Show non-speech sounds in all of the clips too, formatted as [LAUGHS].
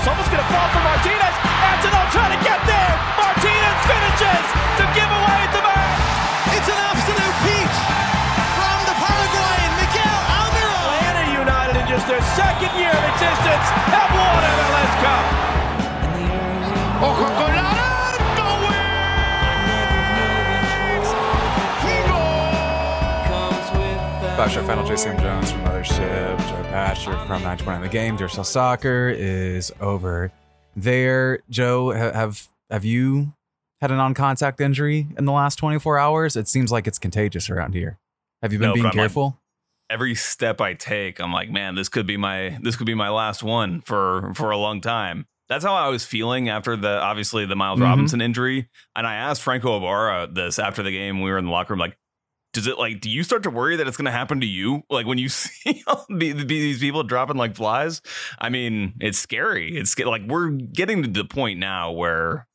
It's almost going to fall for Martinez. Antonov trying to get there. Martinez finishes to give away the match. It's an absolute peach from the Paraguayan Miguel Almiron. Atlanta United in just their second year of existence have won MLS Cup. Ojo con la Five Final Jason Jones from Mothership, Joe Patrick from 920 the game. Dirty South Soccer is over there. Joe, have have you had a non-contact injury in the last 24 hours? It seems like it's contagious around here. Have you been No, being I'm like- careful? Every step I take, I'm like, man, this could be my this could be my last one for for a long time. That's how I was feeling after the obviously the Miles Mhm. Robinson injury. And I asked Franco Ibarra this after the game. We were in the locker room, like, does it like? Do you start to worry that it's going to happen to you? Like when you [LAUGHS] see all the- the- these people dropping like flies? I mean, it's scary. It's like we're getting to the point now where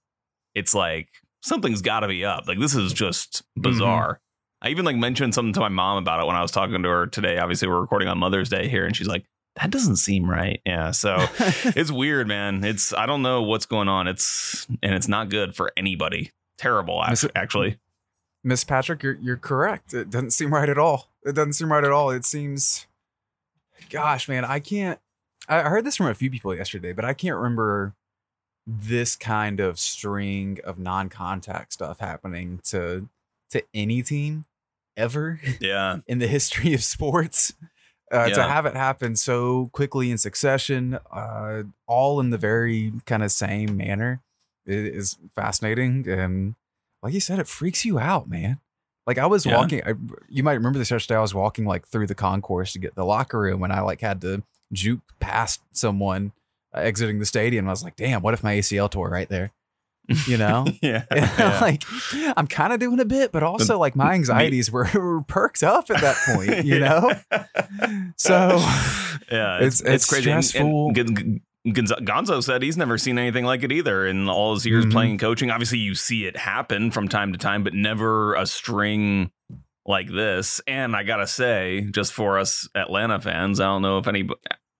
it's like something's got to be up. Like this is just mm-hmm. bizarre. I even like mentioned something to my mom about it when I was talking to her today. Obviously, we're recording on Mother's Day here, and she's like, "That doesn't seem right." Yeah, so [LAUGHS] it's weird, man. It's I don't know what's going on. It's and it's not good for anybody. Terrible, actually. Miss Patrick, you're you're correct. It doesn't seem right at all. It doesn't seem right at all. It seems, gosh, man, I can't. I heard this from a few people yesterday, but I can't remember this kind of string of non-contact stuff happening to to any team ever Yeah, [LAUGHS] in the history of sports. Uh, To have it happen so quickly in succession, uh, all in the very kind of same manner, is fascinating. And like you said, it freaks you out, man. Like I was Yeah. walking, I, you might remember this yesterday. I was walking like through the concourse to get the locker room, and I like had to juke past someone uh, exiting the stadium. I was like, "Damn, what if my ACL tore right there?" You know, [LAUGHS] yeah, [LAUGHS] yeah. like I'm kind of doing a bit, but also like my anxieties were, [LAUGHS] were perked up at that point, you know. So, yeah, it's- it's crazy. And- and stressful. Gon- Gonzo Gonzo said he's never seen anything like it either in all his years Mhm. playing and coaching. Obviously, you see it happen from time to time, but never a string like this. And I gotta say, just for us Atlanta fans, I don't know if any.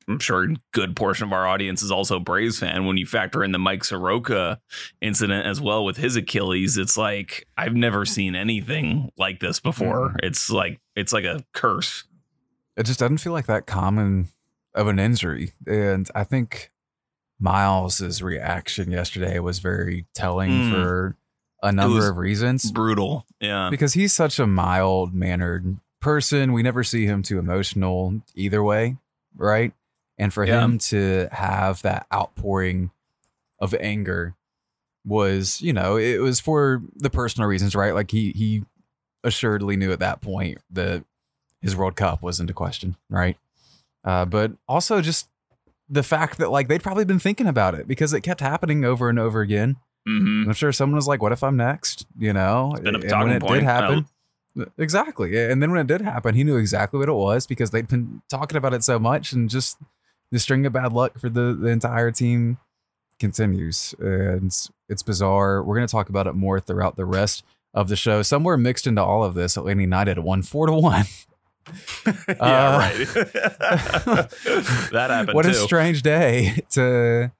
I'm sure a good portion of our audience is also Braves fan. When you factor in the Mike Soroka incident as well with his Achilles, it's like I've never seen anything like this before. It's like it's like a curse. it just doesn't feel like that common of an injury, and I think Miles's reaction yesterday was very telling Mm. for a number of reasons. Brutal. Yeah. because he's such a mild mannered person. We never see him too emotional either way, right? And for Yeah. him to have that outpouring of anger was, you know, it was for the personal reasons, right? Like he he assuredly knew at that point that his World Cup was into question, right? Uh, but also just the fact that like they'd probably been thinking about it because it kept happening over and over again. hmm I'm sure someone was like, "What if I'm next?" You know, been a and when it point. did happen, exactly. And then when it did happen, he knew exactly what it was because they'd been talking about it so much, and just the string of bad luck for the the entire team continues, and it's, it's bizarre. We're gonna talk about it more throughout the rest of the show. Somewhere mixed into all of this, Atlanta United won four to one. [LAUGHS] [LAUGHS] yeah, Uh, right. [LAUGHS] that happened what too. a strange day [LAUGHS] to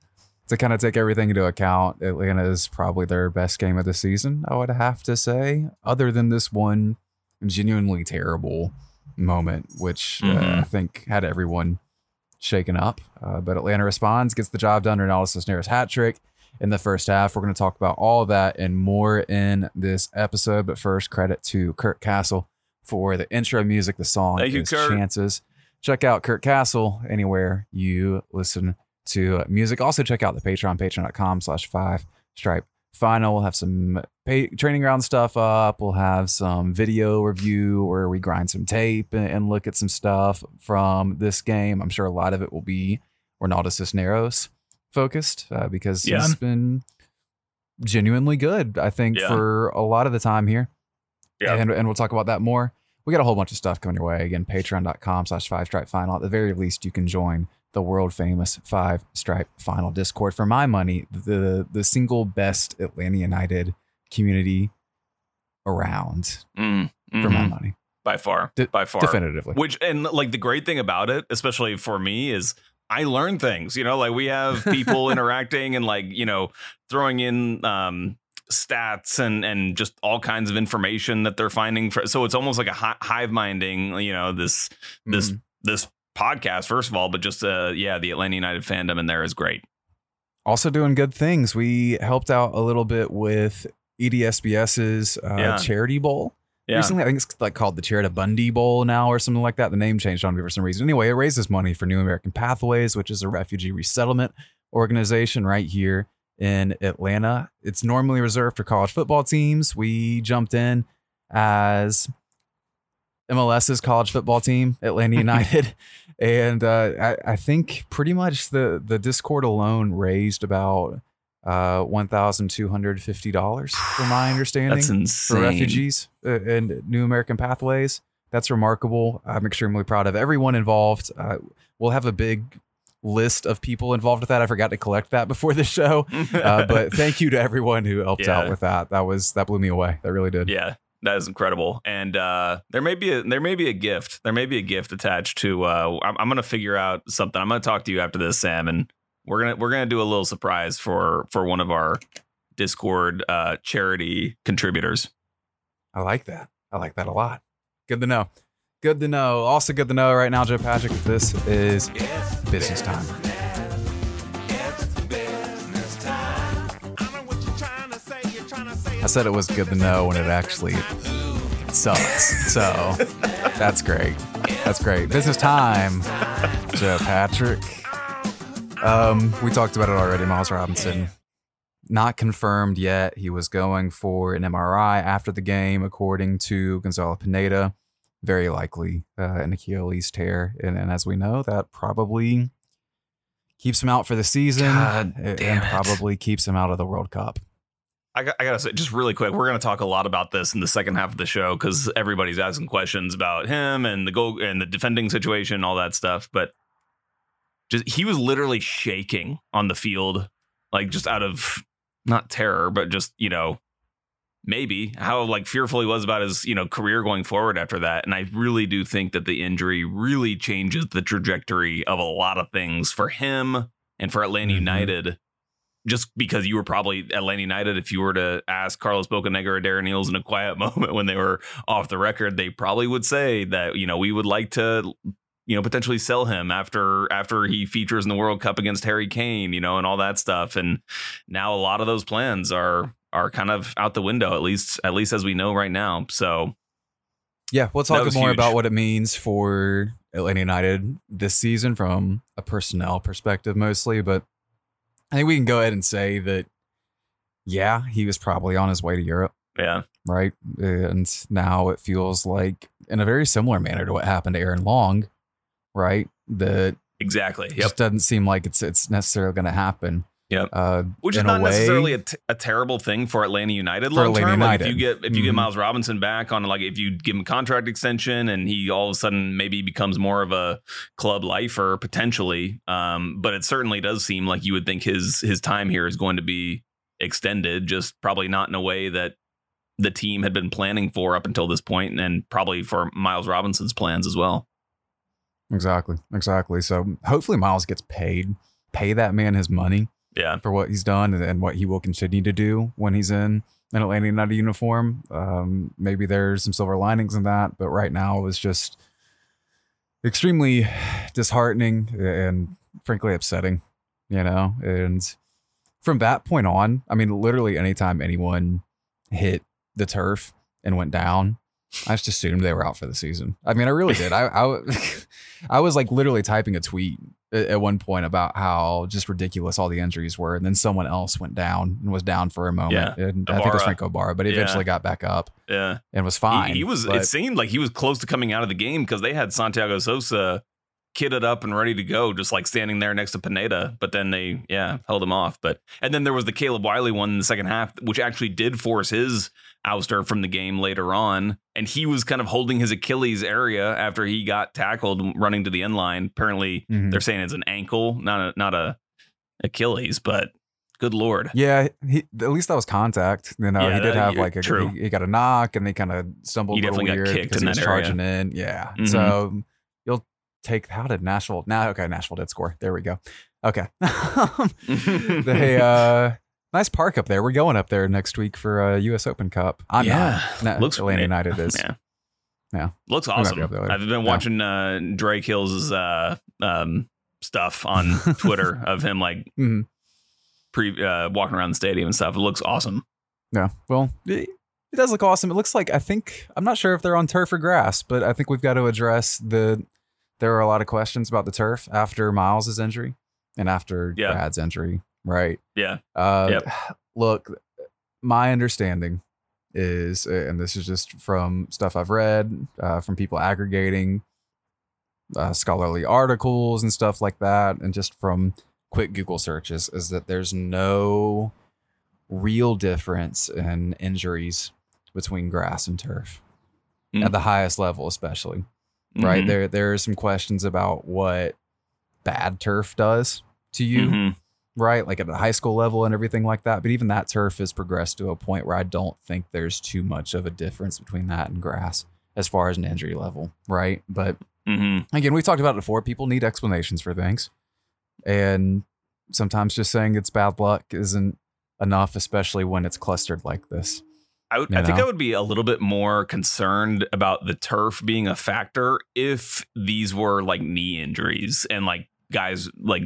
to kind of take everything into account. Atlanta is probably their best game of the season, I would have to say, other than this one genuinely terrible moment, which uh, Mhm. I think had everyone shaken up. Uh, but Atlanta responds, gets the job done. Ronaldo Cisneros hat trick in the first half. We're going to talk about all of that and more in this episode. But first, credit to Kurt Castle for the intro music. The song Thank you, Kurt. Chances. Check out Kurt Castle anywhere you listen to music. Also, check out the Patreon, patreon.com slash five stripe final. We'll have some pay, training ground stuff up. We'll have some video review where we grind some tape and, and look at some stuff from this game. I'm sure a lot of it will be Ronaldo Cisneros focused uh, because Yeah. he's been genuinely good, I think, Yeah. for a lot of the time here. Yeah. And, and we'll talk about that more. We got a whole bunch of stuff coming your way. Again, patreon.com slash five stripe final. At the very least, you can join the world famous five stripe final discord. For my money, the the single best Atlanta United community around Mm, for my money. by far, De- by far, Definitively. Which and like the great thing about it, especially for me, is I learn things, you know, like we have [LAUGHS] people interacting and like, you know, throwing in um stats and and just all kinds of information that they're finding for so it's almost like a hive minding, you know, this this Mhm. this podcast first of all, but just uh yeah, the Atlanta United fandom in there is great. also doing good things. We helped out a little bit with EDSBS's uh, Yeah. charity bowl. Yeah. Recently, I think it's like called the Charity Bundy Bowl now or something like that. The name changed on me for some reason. Anyway, it raises money for New American Pathways, which is a refugee resettlement organization right here in Atlanta. It's normally reserved for college football teams. We jumped in as MLS's college football team, Atlanta [LAUGHS] United. and uh, I, I think pretty much the, the Discord alone raised about uh, $1,250 from my [SIGHS] understanding That's insane. for refugees uh, and New American Pathways. That's remarkable. I'm extremely proud of everyone involved. Uh, we'll have a big list of people involved with that. I forgot to collect that [LAUGHS] before the show, [LAUGHS] uh, but thank you to everyone who helped out with that. That was that blew me away. That really did. Yeah, that is incredible. And uh, there may be a there may be a gift. There may be a gift attached to. Uh, I'm, I'm gonna figure out something. I'm gonna talk to you after this, Sam, and we're gonna we're gonna do a little surprise for for one of our Discord uh, charity contributors. I like that. I like that a lot. Good to know. Good to know. Also good to know right now, Joe Patrick, this is business time. I said it was good to know when it actually sucks. So that's great. That's great. Business time, Joe Patrick. Um, we talked about it already. Miles Robinson, not confirmed yet. He was going for an MRI after the game, according to Gonzalo Pineda. Very likely uh, an Achilles tear, and, and as we know, that probably keeps him out for the season, God and probably keeps him out of the World Cup. I, got, I gotta say, just really quick, we're gonna talk a lot about this in the second half of the show because everybody's asking questions about him and the goal and the defending situation, all that stuff. But just he was literally shaking on the field, like just out of not terror, but just you know maybe how like fearful he was about his you know career going forward after that. And I really do think that the injury really changes the trajectory of a lot of things for him and for Atlanta Mhm. United just because you were probably Atlanta United, if you were to ask Carlos Bocanegra or Darren Eales in a quiet [LAUGHS] moment when they were off the record, they probably would say that you know we would like to you know potentially sell him after after he features in the World Cup against Harry Kane, you know, and all that stuff. And now a lot of those plans are are kind of out the window at least at least as we know right now. So Yeah, we'll talk more huge. about what it means for Atlanta United this season from a personnel perspective mostly, but I think we can go ahead and say that yeah, he was probably on his way to Europe, yeah, right? And now it feels like in a very similar manner to what happened to Aaron Long, right? That exactly. Yep. just doesn't seem like it's it's necessarily going to happen. Yep. Uh, Which is not way, necessarily a, t- a terrible thing for Atlanta United long Atlanta term. Like if you get if you get Mhm. Miles Robinson back on like if you give him a contract extension and he all of a sudden maybe becomes more of a club lifer potentially. Um, but it certainly does seem like you would think his his time here is going to be extended, just probably not in a way that the team had been planning for up until this point, and probably for Miles Robinson's plans as well. Exactly, exactly. So hopefully Miles gets paid. Pay that man his money. Yeah. for what he's done and, what he will continue to do when he's in an Atlanta United uniform. Um, maybe there's some silver linings in that, but right now it was just extremely disheartening and frankly upsetting, you know. And from that point on, I mean, literally anytime anyone hit the turf and went down, I just assumed they were out for the season. I mean, I really did. I I, [LAUGHS] I was like literally typing a tweet at at one point about how just ridiculous all the injuries were, and then someone else went down and was down for a moment. Yeah, and I think it was. Franco Ibarra, but he Yeah. eventually got back up Yeah. and was He- fine. He, was. but- It seemed like he was close to coming out of the game because they had Santiago Sosa kitted up and ready to go, just like standing there next to Pineda. But then they, yeah, held him off. But and then there was the Caleb Wiley one in the second half, which actually did force his ouster from the game later on. And he was kind of holding his Achilles area after he got tackled running to the end line. Apparently, Mhm. they're saying it's an ankle, not a not a Achilles. But good lord, Yeah, he, at least that was contact. You know, Yeah, he did have like a true. He, he got a knock and they kind of stumbled He a little definitely got weird kicked in he was that area. charging in. Yeah, Mhm. so take. How did Nashville? Now, okay, Nashville did score. There we go. Okay, [LAUGHS] [LAUGHS] they uh, nice park up there. We're going up there next week for uh, U.S. Open Cup. I'm Yeah. not. No, Looks- Atlanta United [LAUGHS] is. Yeah. Yeah. Looks be awesome. there. I've been Yeah. watching uh, Drake Hill's uh, um, stuff on Twitter of him like Mhm. pre uh, walking around the stadium and stuff. It looks awesome. Yeah. Well, it, it does look awesome. It looks like I think I'm not sure if they're on turf or grass, but I think we've got to address the. There are a lot of questions about the turf after Miles's injury and after Yeah. Brad's injury, right? Yeah. Uh, Yep. [SIGHS] Look, my understanding is, and this is just from stuff I've read, uh, from people aggregating uh, scholarly articles and stuff like that, and just from quick Google searches, is that there's no real difference in injuries between grass and turf Mm. at the highest level, especially right? Mhm. there there are some questions about what bad turf does to you Mhm. right? Like at the high school level and everything like that. But even that turf has progressed to a point where i don't think there's too much of a difference between that and grass as far as an injury level right? But Mhm. again we've talked about it before. People need explanations for things. And sometimes just saying it's bad luck isn't enough especially when it's clustered like this I, would, You I think? I would be a little bit more concerned about the turf being a factor if these were like knee injuries and like guys like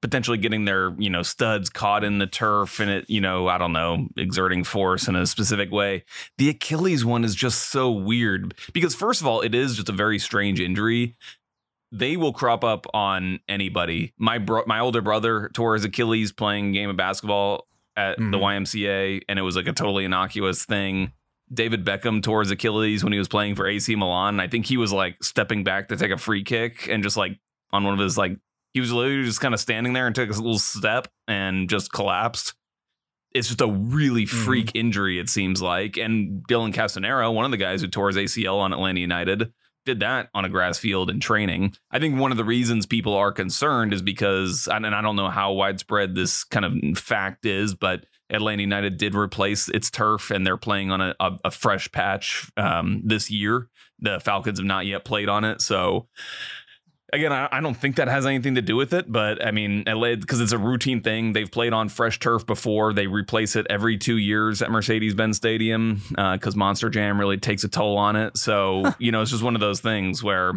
potentially getting their you know studs caught in the turf and it you know I don't know exerting force in a specific way. The Achilles one is just so weird because first of all it is just a very strange injury. They will crop up on anybody. My bro- my older brother tore his Achilles playing game of basketball at the Mhm. YMCA, and it was like a totally innocuous thing. David Beckham tore his Achilles when he was playing for AC Milan. I think he was like stepping back to take a free kick and just like on one of his like he was literally just kind of standing there and took a little step and just collapsed. It's just a really freak injury, it seems like. And Dylan Castanheira, one of the guys who tore his ACL on Atlanta United, did that on a grass field in training. I think one of the reasons people are concerned is because, and I don't know how widespread this kind of fact is, but Atlanta United did replace its turf and they're playing on a, a, a fresh patch um, this year. The Falcons have not yet played on it. So, again, I, I don't think that has anything to do with it, but I mean, because it's a routine thing. They've played on fresh turf before. They replace it every two years at Mercedes Benz Stadium because Monster Jam really takes a toll on it. So, [LAUGHS] you know, it's just one of those things where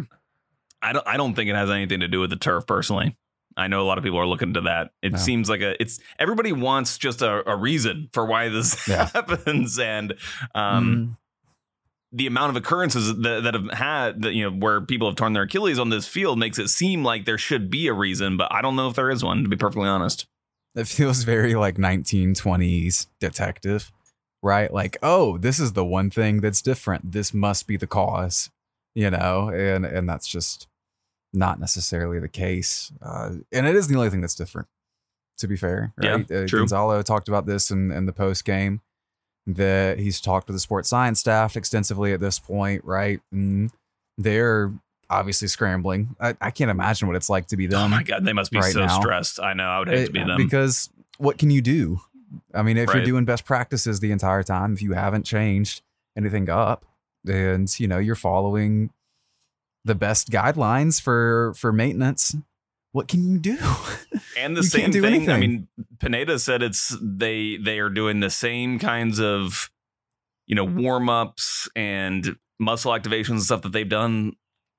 I don't, I don't think it has anything to do with the turf personally. I know a lot of people are looking to that. It No. seems like a it's everybody wants just a, a reason for why this Yeah. [LAUGHS] happens, and um, the amount of occurrences that, that have had that you know where people have torn their Achilles on this field makes it seem like there should be a reason, but I don't know if there is one to be perfectly honest. it feels very like 1920s detective, right? Like, oh, this is the one thing that's different. This must be the cause, you know, and and that's just not necessarily the case. Uh, and it is the only thing that's different, to be fair. Yeah, uh, true. Gonzalo talked about this in, in the post game that he's talked to the sports science staff extensively at this point, right? And they're obviously scrambling. I, I can't imagine what it's like to be oh them. oh my god, they must be right so now. stressed. I know I would hate to be them. Because what can you do? I mean, if Right. you're doing best practices the entire time, if you haven't changed anything up, and you know you're following the best guidelines for for maintenance, what can you do? And [LAUGHS] the You same thing. I mean, Pineda said it's they they are doing the same kinds of you know warm ups and muscle activations and stuff that they've done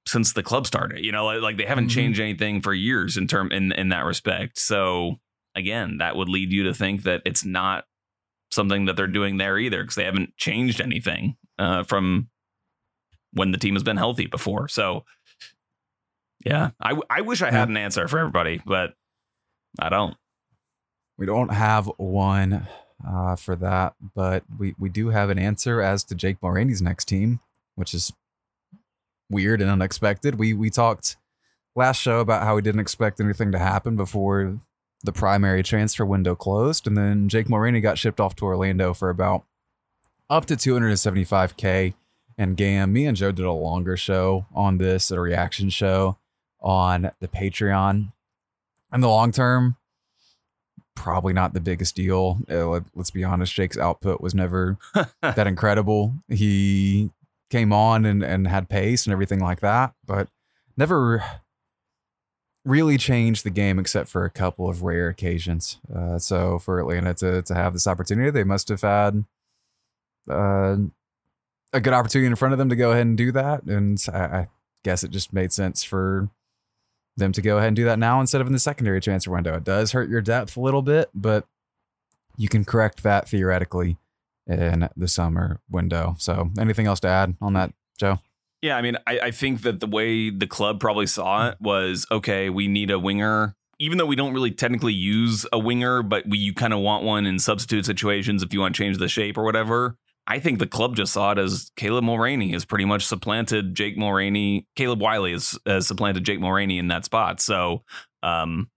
since the club started. You know, like, they haven't Mhm. changed anything for years in term in in that respect. So again, that would lead you to think that it's not something that they're doing there either because they haven't changed anything uh, from when the team has been healthy before. So. Yeah, I, I wish I had an answer for everybody, but I don't. we don't have one uh, for that, but we we do have an answer as to Jake Mulroney's next team, which is weird and unexpected. We we talked last show about how we didn't expect anything to happen before the primary transfer window closed, and then Jake Mulroney got shipped off to Orlando for about up to 275k. And Gam, me and Joe did a longer show on this, a reaction show on the Patreon. In the long term, probably not the biggest deal. Uh, let, let's be honest, Jake's output was never [LAUGHS] that incredible. He came on and, and had pace and everything like that, but never really changed the game except for a couple of rare occasions. Uh, so for Atlanta to to have this opportunity, they must have had uh, a good opportunity in front of them to go ahead and do that. And I, I guess it just made sense for them to go ahead and do that now instead of in the secondary transfer window. It does hurt your depth a little bit, but you can correct that theoretically in the summer window. So anything else to add on that, Joe? Yeah, I mean, I, I think that the way the club probably saw it was okay, we need a winger. Even though we don't really technically use a winger, but we you kind of want one in substitute situations if you want to change the shape or whatever. I think the club just saw it as Caleb Mulroney has pretty much supplanted Jake Mulroney. Caleb Wiley has, has supplanted Jake Mulroney in that spot. So um,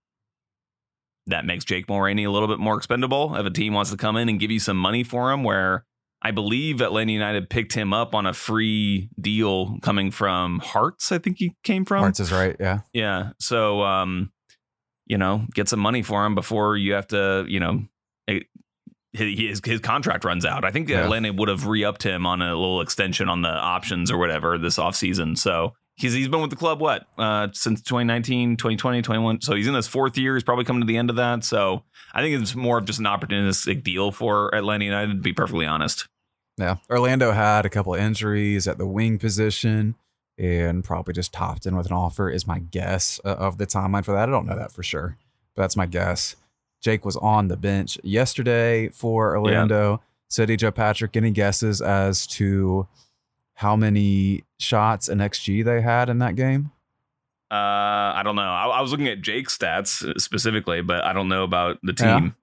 that makes Jake Mulroney a little bit more expendable if a team wants to come in and give you some money for him. Where I believe Atlanta United picked him up on a free deal coming from Hearts. I think he came from Hearts is right. Yeah. Yeah. So, um, you know, get some money for him before you have to, you know, his his contract runs out. I think Yeah. Atlanta would have re-upped him on a little extension on the options or whatever this offseason. So he's he's been with the club what uh, since 2019, 2020, 21. So he's in his fourth year. He's probably coming to the end of that. So I think it's more of just an opportunistic deal for Atlanta United. To be perfectly honest. Yeah. Orlando had a couple of injuries at the wing position and probably just topped in with an offer, is my guess uh, of the timeline for that. I don't know that for sure, but that's my guess. Jake was on the bench yesterday for Orlando. City Joe Patrick, any guesses as to how many shots and XG they had in that game? Uh, I don't know. I, I was looking at Jake's stats specifically, but I don't know about the Yeah. team.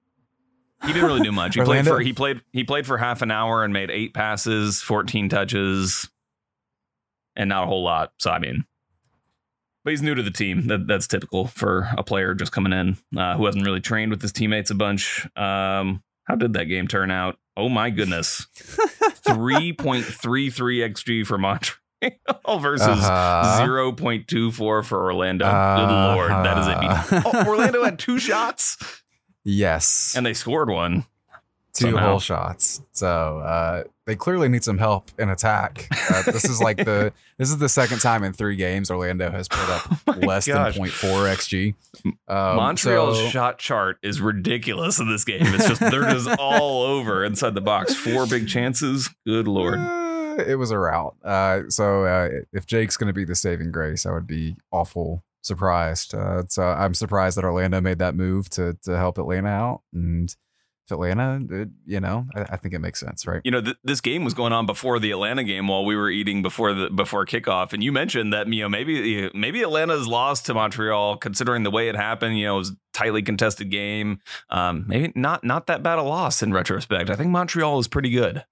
He didn't really do much. He played for he played he played for half an hour and made eight passes, fourteen touches, and not a whole lot. So I mean, but he's new to the team. That, that's typical for a player just coming in uh, who hasn't really trained with his teammates a bunch. Um, how did that game turn out? Oh my goodness, [LAUGHS] three point three three xg for Montreal [LAUGHS] versus Uh-huh. zero point two four for Orlando. Good lord, that is a Uh-huh. beat. Oh, Orlando had two shots Yes. and they scored one. Two somehow. whole shots. So uh, they clearly need some help in attack. Uh, this is like the [LAUGHS] this is the second time in three games Orlando has put up [LAUGHS] Oh less gosh. than 0.4 xg. Um, Montreal's so- shot chart is ridiculous in this game. It's just they're just [LAUGHS] all over inside the box. Four big chances. Good lord. Uh, it was a rout. Uh, so uh, if Jake's going to be the saving grace, I would be awful surprised. Uh, so I'm surprised that Orlando made that move to to help Atlanta out. And if Atlanta, it, you know, I, I think it makes sense, right? You know, th- this game was going on before the Atlanta game while we were eating before the before kickoff, and you mentioned that you know maybe maybe Atlanta's lost to Montreal considering the way it happened. You know, it was a tightly contested game. Um, maybe not not that bad a loss in retrospect. I think Montreal is pretty good.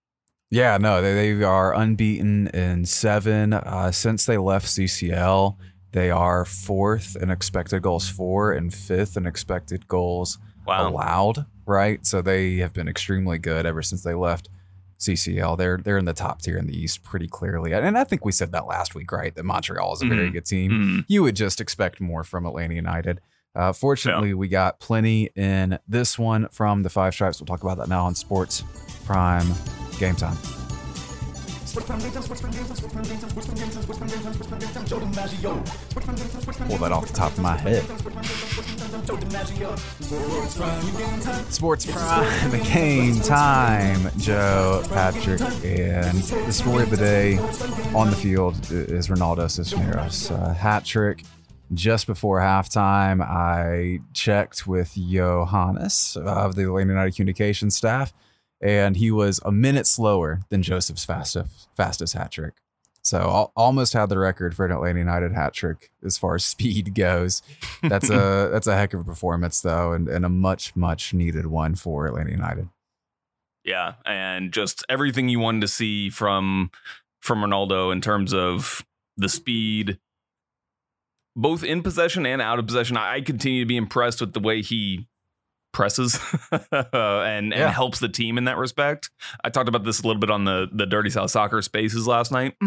Yeah, no, they, they are unbeaten in seven uh, since they left CCL. They are fourth in expected goals for and fifth in expected goals Wow. allowed. Right, so they have been extremely good ever since they left CCL. They're they're in the top tier in the East pretty clearly, and I think we said that last week, right? That Montreal is a very Mhm. good team. Mm. You would just expect more from Atlanta United. Uh, fortunately, we got plenty in this one from the Five Stripes. We'll talk about that now on Sports Prime Game Time. Pull that off the top of my head. Sports Prime Game Time. Joe, Patrick, and the story of the day on the field is Ronaldo Cisneros. Uh, hat trick just before halftime. I checked with Johannes of the Atlanta United Communications staff, and he was a minute slower than Josef's fastest, fastest hat trick. So al- almost had the record for an Atlanta United hat trick as far as [LAUGHS] speed goes. That's a [LAUGHS] that's a heck of a performance though, and, and a much much needed one for Atlanta United. Yeah, and just everything you wanted to see from from Ronaldo in terms of the speed, both in possession and out of possession. I I continue to be impressed with the way he presses [LAUGHS] and Yeah. and helps the team in that respect. I talked about this a little bit on the the Dirty South Soccer Spaces last night. [CLEARS THROAT]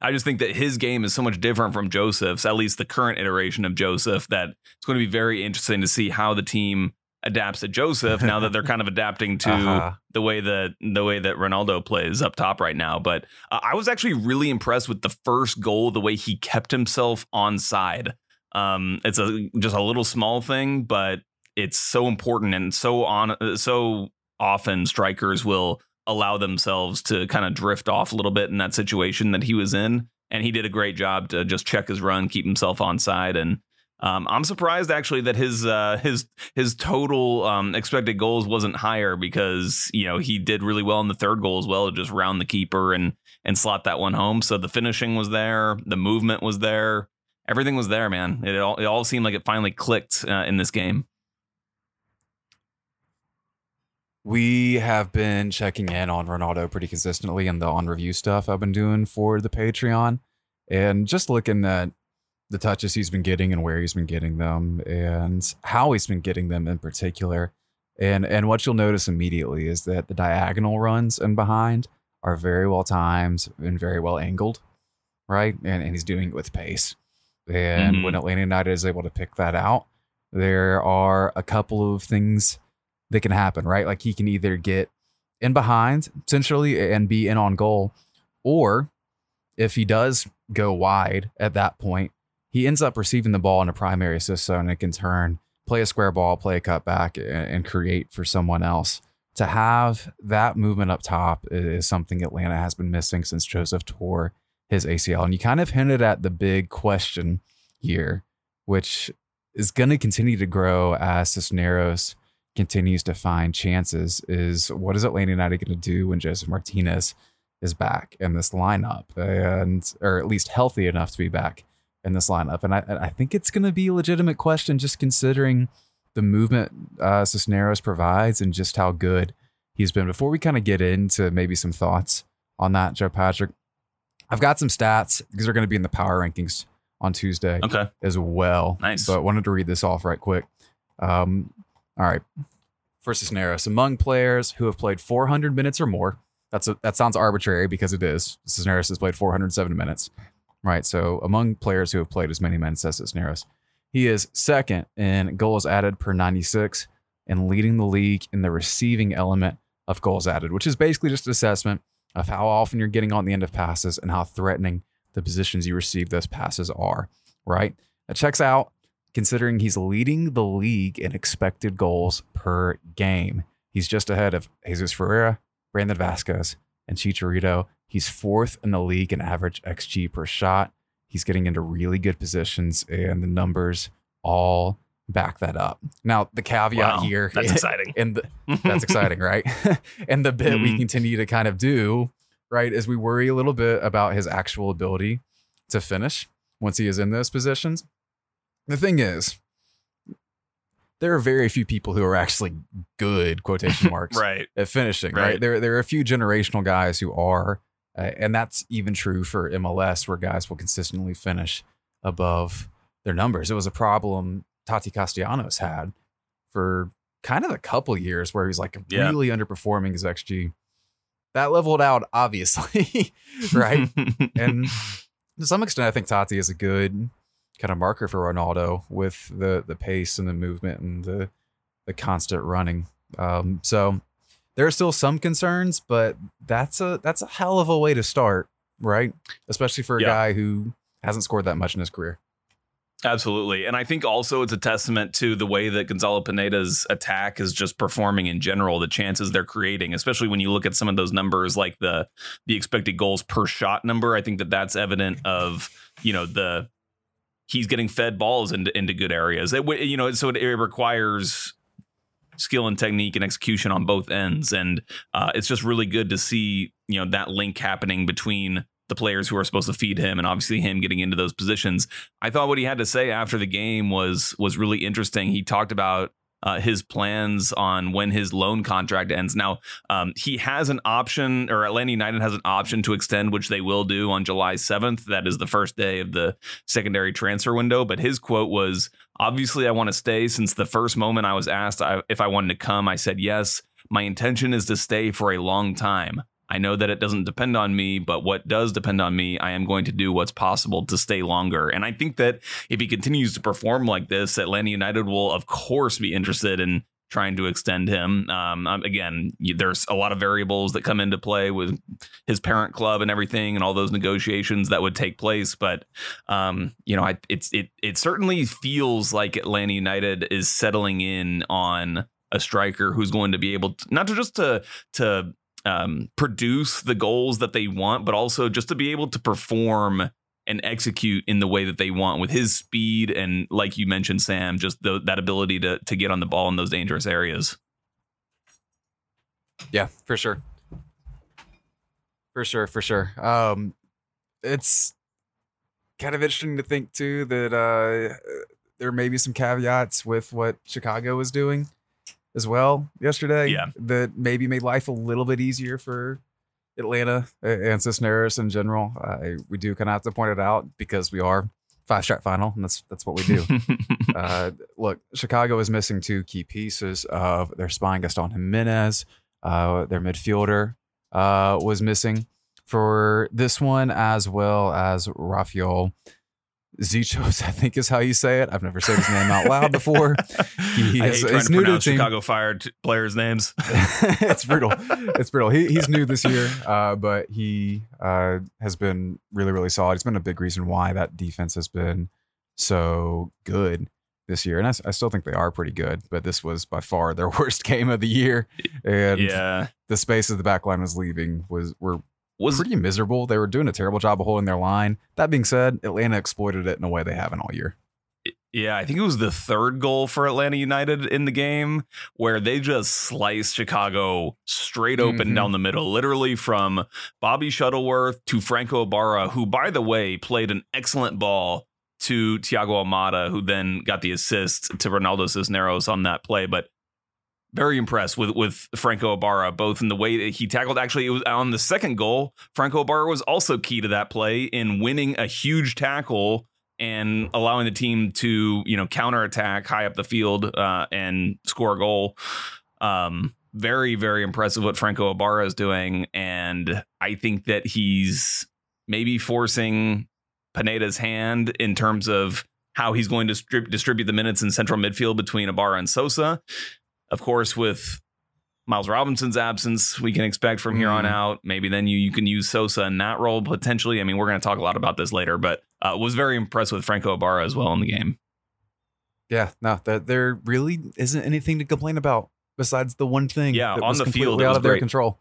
I just think that his game is so much different from Josef's, at least the current iteration of Josef, that it's going to be very interesting to see how the team adapts to Josef now that they're kind of adapting [LAUGHS] to Uh-huh. the way that the way that Ronaldo plays up top right now. But uh, I was actually really impressed with the first goal, the way he kept himself on side Um, it's a just a little small thing, but it's so important and so on so often strikers will allow themselves to kind of drift off a little bit in that situation that he was in. And he did a great job to just check his run, keep himself on side, and um, I'm surprised actually that his uh, his his total um, expected goals wasn't higher because you know he did really well in the third goal as well to just round the keeper and and slot that one home. So the finishing was there, the movement was there, everything was there, man. It all it all seemed like it finally clicked uh, in this game. We have been checking in on Ronaldo pretty consistently and the on review stuff I've been doing for the Patreon, and just looking at the touches he's been getting and where he's been getting them and how he's been getting them in particular. And and what you'll notice immediately is that the diagonal runs and behind are very well timed and very well angled, right? And, and he's doing it with pace. And Mhm. when Atlanta United is able to pick that out, there are a couple of things that can happen, right? Like he can either get in behind essentially and be in on goal, or if he does go wide at that point, he ends up receiving the ball in a primary assist zone and can turn, play a square ball, play a cutback, and, and create for someone else. To have that movement up top is something Atlanta has been missing since Josef tore his ACL. And you kind of hinted at the big question here, which is going to continue to grow as Cisneros continues to find chances. Is what is Atlanta United going to do when Josef Martinez is back in this lineup, and or at least healthy enough to be back in this lineup? And I, I think it's going to be a legitimate question, just considering the movement uh, Cisneros provides and just how good he's been. Before we kind of get into maybe some thoughts on that, Joe Patrick, I've got some stats because they're going to be in the power rankings on Tuesday Okay, as well. Nice. But wanted to read this off right quick. Um, all right. For Cisneros, among players who have played 400 minutes or more, that's a, that sounds arbitrary because it is. Cisneros has played 407 minutes, right? So among players who have played as many minutes as Cisneros, he is second in goals added per 96 and leading the league in the receiving element of goals added, which is basically just an assessment of how often you're getting on the end of passes and how threatening the positions you receive those passes are, right? That checks out considering he's leading the league in expected goals per game. He's just ahead of Jesus Ferreira, Brandon Vazquez, and Chicharito. He's fourth in the league in average XG per shot. He's getting into really good positions, and the numbers all back that up. Now, the caveat Wow, here, that's [LAUGHS] exciting. and the, [LAUGHS] that's exciting, right? [LAUGHS] and the bit we Mhm. continue to kind of do, right, is we worry a little bit about his actual ability to finish once he is in those positions. The thing is, there are very few people who are actually good quotation [LAUGHS] marks right. at finishing, right? Right. There, there are a few generational guys who are, uh, and that's even true for MLS, where guys will consistently finish above their numbers. It was a problem Tati Castellanos had for kind of a couple years where he's like Yeah. really underperforming his XG. That leveled out, obviously, [LAUGHS] right? [LAUGHS] and to some extent, I think Tati is a good kind of marker for Ronaldo with the the pace and the movement and the the constant running. Um, so there are still some concerns, but that's a that's a hell of a way to start, right? Especially for a Yeah. guy who hasn't scored that much in his career. Absolutely. And I think also it's a testament to the way that Gonzalo Pineda's attack is just performing in general, the chances they're creating, especially when you look at some of those numbers like the the expected goals per shot number. I think that that's evident of, you know, the he's getting fed balls into into good areas. It, you know, so it, it requires skill and technique and execution on both ends and uh, it's just really good to see, you know, that link happening between the players who are supposed to feed him and obviously him getting into those positions. I thought what he had to say after the game was was really interesting. He talked about uh, his plans on when his loan contract ends. Now, um, he has an option, or Atlanta United has an option to extend, which they will do on July 7th. That is the first day of the secondary transfer window. But his quote was Obviously, I want to stay. Since the first moment I was asked if I wanted to come, I said yes. My intention is to stay for a long time. I know that it doesn't depend on me, but what does depend on me, I am going to do what's possible to stay longer. And I think that if he continues to perform like this, Atlanta United will, of course, be interested in trying to extend him. Um, um, again, there's a lot of variables that come into play with his parent club and everything, and all those negotiations that would take place. But um, you know, I, it's it it certainly feels like Atlanta United is settling in on a striker who's going to be able to not to just to to um, produce the goals that they want, but also just to be able to perform and execute in the way that they want with his speed and, like you mentioned, Sam, just the, that ability to to get on the ball in those dangerous areas. Yeah, for sure. For sure, for sure. Um, it's kind of interesting to think too that uh, there may be some caveats with what Chicago was doing as well yesterday. Yeah. that maybe made life a little bit easier for Atlanta and Cisneros in general. Uh, we do kind of have to point it out because we are five stripe final, and that's that's what we do. [LAUGHS] uh, look, Chicago is missing two key pieces of their spine. Gaston Gimenez, uh, their midfielder, uh, was missing for this one, as well as Rafael Czichos, [LAUGHS] I think is how you say it. I've never said his name out loud before. [LAUGHS] He I is- trying he's to new to the pronounce team. Chicago Fire players' names. [LAUGHS] it's brutal. It's brutal. He, he's new this year, uh, but he uh, has been really, really solid. It's been a big reason why that defense has been so good this year. And I still think they are pretty good, but this was by far their worst game of the year. And yeah, the space that the back line was leaving was were was pretty miserable. They were doing a terrible job of holding their line. That being said, Atlanta exploited it in a way they haven't all year. Yeah, I think it was the third goal for Atlanta United in the game where they just sliced Chicago straight open Mhm. down the middle, literally from Bobby Shuttleworth to Franco Ibarra, who, by the way, played an excellent ball to Thiago Almada, who then got the assist to Ronaldo Cisneros on that play. But very impressed with with Franco Ibarra, both in the way that he tackled. Actually, it was on the second goal. Franco Ibarra was also key to that play in winning a huge tackle and allowing the team to you know counterattack high up the field uh, and score a goal. Um, very very impressive what Franco Ibarra is doing, and I think that he's maybe forcing Pineda's hand in terms of how he's going to strip, distribute the minutes in central midfield between Ibarra and Sosa. Of course, with Miles Robinson's absence, we can expect from here on Mhm. out. Maybe then you you can use Sosa in that role potentially. I mean, we're going to talk a lot about this later, but uh, was very impressed with Franco Ibarra as well in the game. Yeah, no, there, there really isn't anything to complain about besides the one thing. Yeah, that on was the field, out of their control.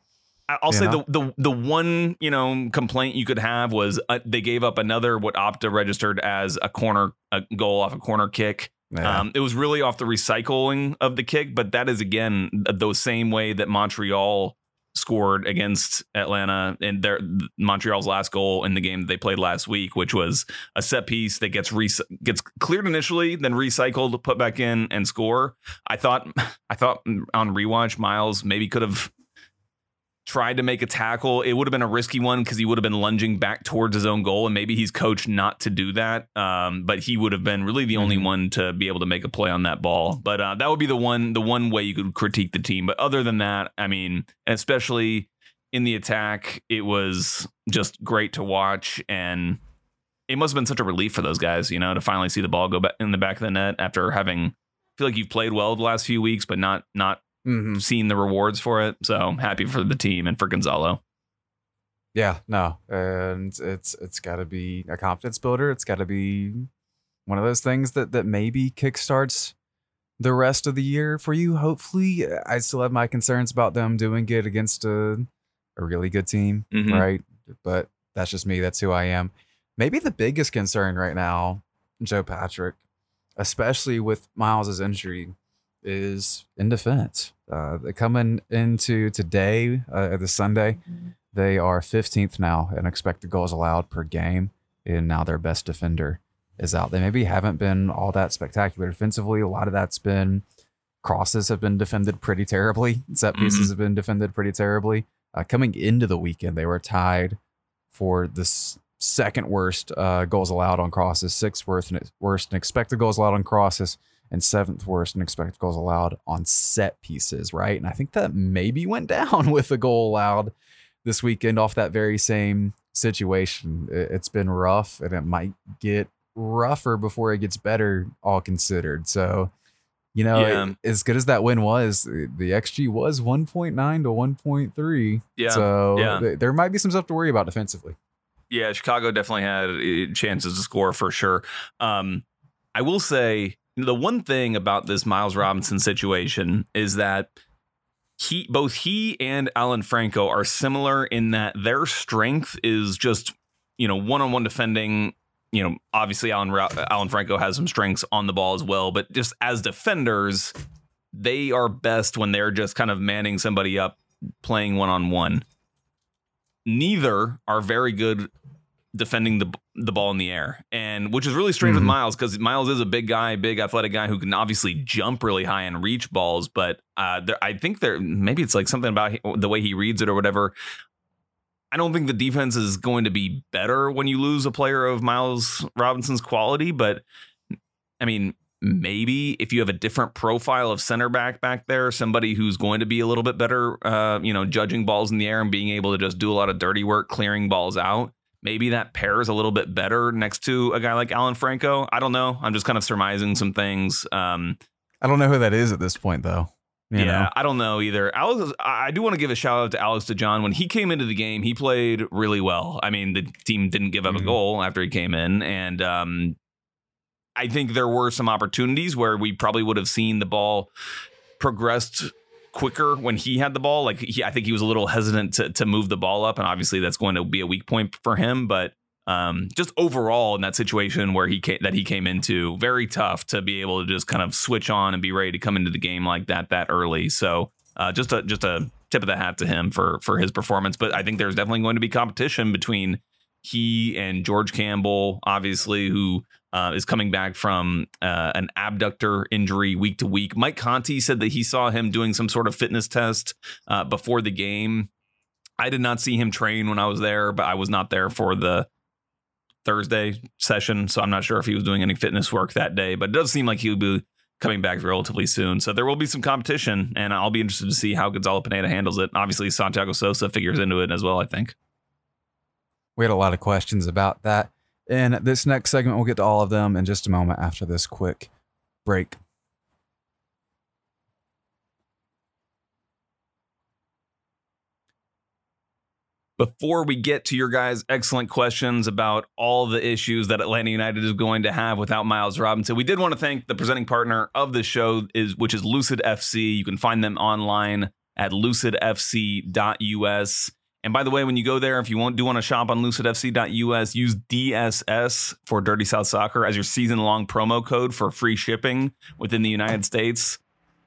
I'll You say know? the, the the one you know complaint you could have was uh, they gave up another what Opta registered as a corner a goal off a corner kick. Yeah. Um, it was really off the recycling of the kick, but that is again the same way that Montreal scored against Atlanta in their Montreal's last goal in the game that they played last week, which was a set piece that gets re- gets cleared initially, then recycled, put back in, and score. I thought [LAUGHS] I thought on rewatch Miles maybe could have tried to make a tackle. It would have been a risky one because he would have been lunging back towards his own goal, and maybe he's coached not to do that. Um, but he would have been really the only Mhm. one to be able to make a play on that ball. But uh, that would be the one the one way you could critique the team. But other than that, I mean, especially in the attack, it was just great to watch and. It must have been such a relief for those guys, you know, to finally see the ball go back in the back of the net after having feel like you've played well the last few weeks, but not not Mhm. seen the rewards for it. So happy for the team and for Gonzalo. Yeah, no, and it's it's got to be a confidence builder. It's got to be one of those things that that maybe kickstarts the rest of the year for you. Hopefully, I still have my concerns about them doing it against a a really good team, Mhm. right? But that's just me. That's who I am. Maybe the biggest concern right now, Joe Patrick, especially with Miles's injury, is in defense. Uh, coming into today, uh, the Sunday. They are 15th now in expected goals allowed per game, and now their best defender is out. They maybe haven't been all that spectacular defensively. A lot of that's been crosses have been defended pretty terribly. Set pieces have been defended pretty terribly. Uh, coming into the weekend, they were tied for the second worst uh, goals allowed on crosses, sixth worst in, worst in expected goals allowed on crosses, and seventh worst in expected goals allowed on set pieces, right? And I think that maybe went [LAUGHS] down with the goal allowed this weekend off that very same situation. It- It's been rough and it might get rougher before it gets better, all considered. So You know, Yeah. as good as that win was, the XG was 1.9 to 1.3. Yeah, So yeah. th- there might be some stuff to worry about defensively. Yeah, Chicago definitely had uh, chances to score for sure. Um, I will say the one thing about this Miles Robinson situation is that he, both he and Alan Franco are similar in that their strength is just you know one on one defending. You know, obviously Alan Alan Franco has some strengths on the ball as well, but just as defenders, they are best when they're just kind of manning somebody up, playing one on one neither are very good defending the the ball in the air, and which is really strange with Mhm. Miles because Miles is a big guy, big athletic guy who can obviously jump really high and reach balls. But uh, there, I think there maybe it's like something about the way he reads it or whatever. I don't think the defense is going to be better when you lose a player of Miles Robinson's quality, but I mean, maybe if you have a different profile of center back back there, somebody who's going to be a little bit better, uh, you know, judging balls in the air and being able to just do a lot of dirty work, clearing balls out. Maybe that pairs a little bit better next to a guy like Alan Franco. I don't know. I'm just kind of surmising some things. Um, I don't know who that is at this point, though. You yeah, know? I don't know either. Alex, I do want to give a shout out to Alex DeJohn. When he came into the game, he played really well. I mean, the team didn't give up a Mhm. goal after he came in, and um, I think there were some opportunities where we probably would have seen the ball progressed quicker when he had the ball. Like he, I think he was a little hesitant to to move the ball up, and obviously that's going to be a weak point for him. But um, just overall in that situation where he came, that he came into, very tough to be able to just kind of switch on and be ready to come into the game like that that early. So uh, just a just a tip of the hat to him for for his performance. But I think there's definitely going to be competition between he and George Campbell, obviously, who uh, is coming back from uh, an abductor injury week to week. Mike Conti said that he saw him doing some sort of fitness test uh, before the game. I did not see him train when I was there, but I was not there for the Thursday session, so I'm not sure if he was doing any fitness work that day. But it does seem like he would be coming back relatively soon. So there will be some competition, and I'll be interested to see how Gonzalo Pineda handles it. Obviously, Santiago Sosa figures into it as well. I think. We had a lot of questions about that. In this next segment, we'll get to all of them in just a moment after this quick break. before we get to your guys' excellent questions about all the issues that Atlanta United is going to have without Miles Robinson, we did want to thank the presenting partner of the show, is which is Lucid FC. You can find them online at lucidfc.us. And by the way, when you go there, if you want, do want to shop on lucidfc.us, use DSS for Dirty South Soccer as your season long promo code for free shipping within the United States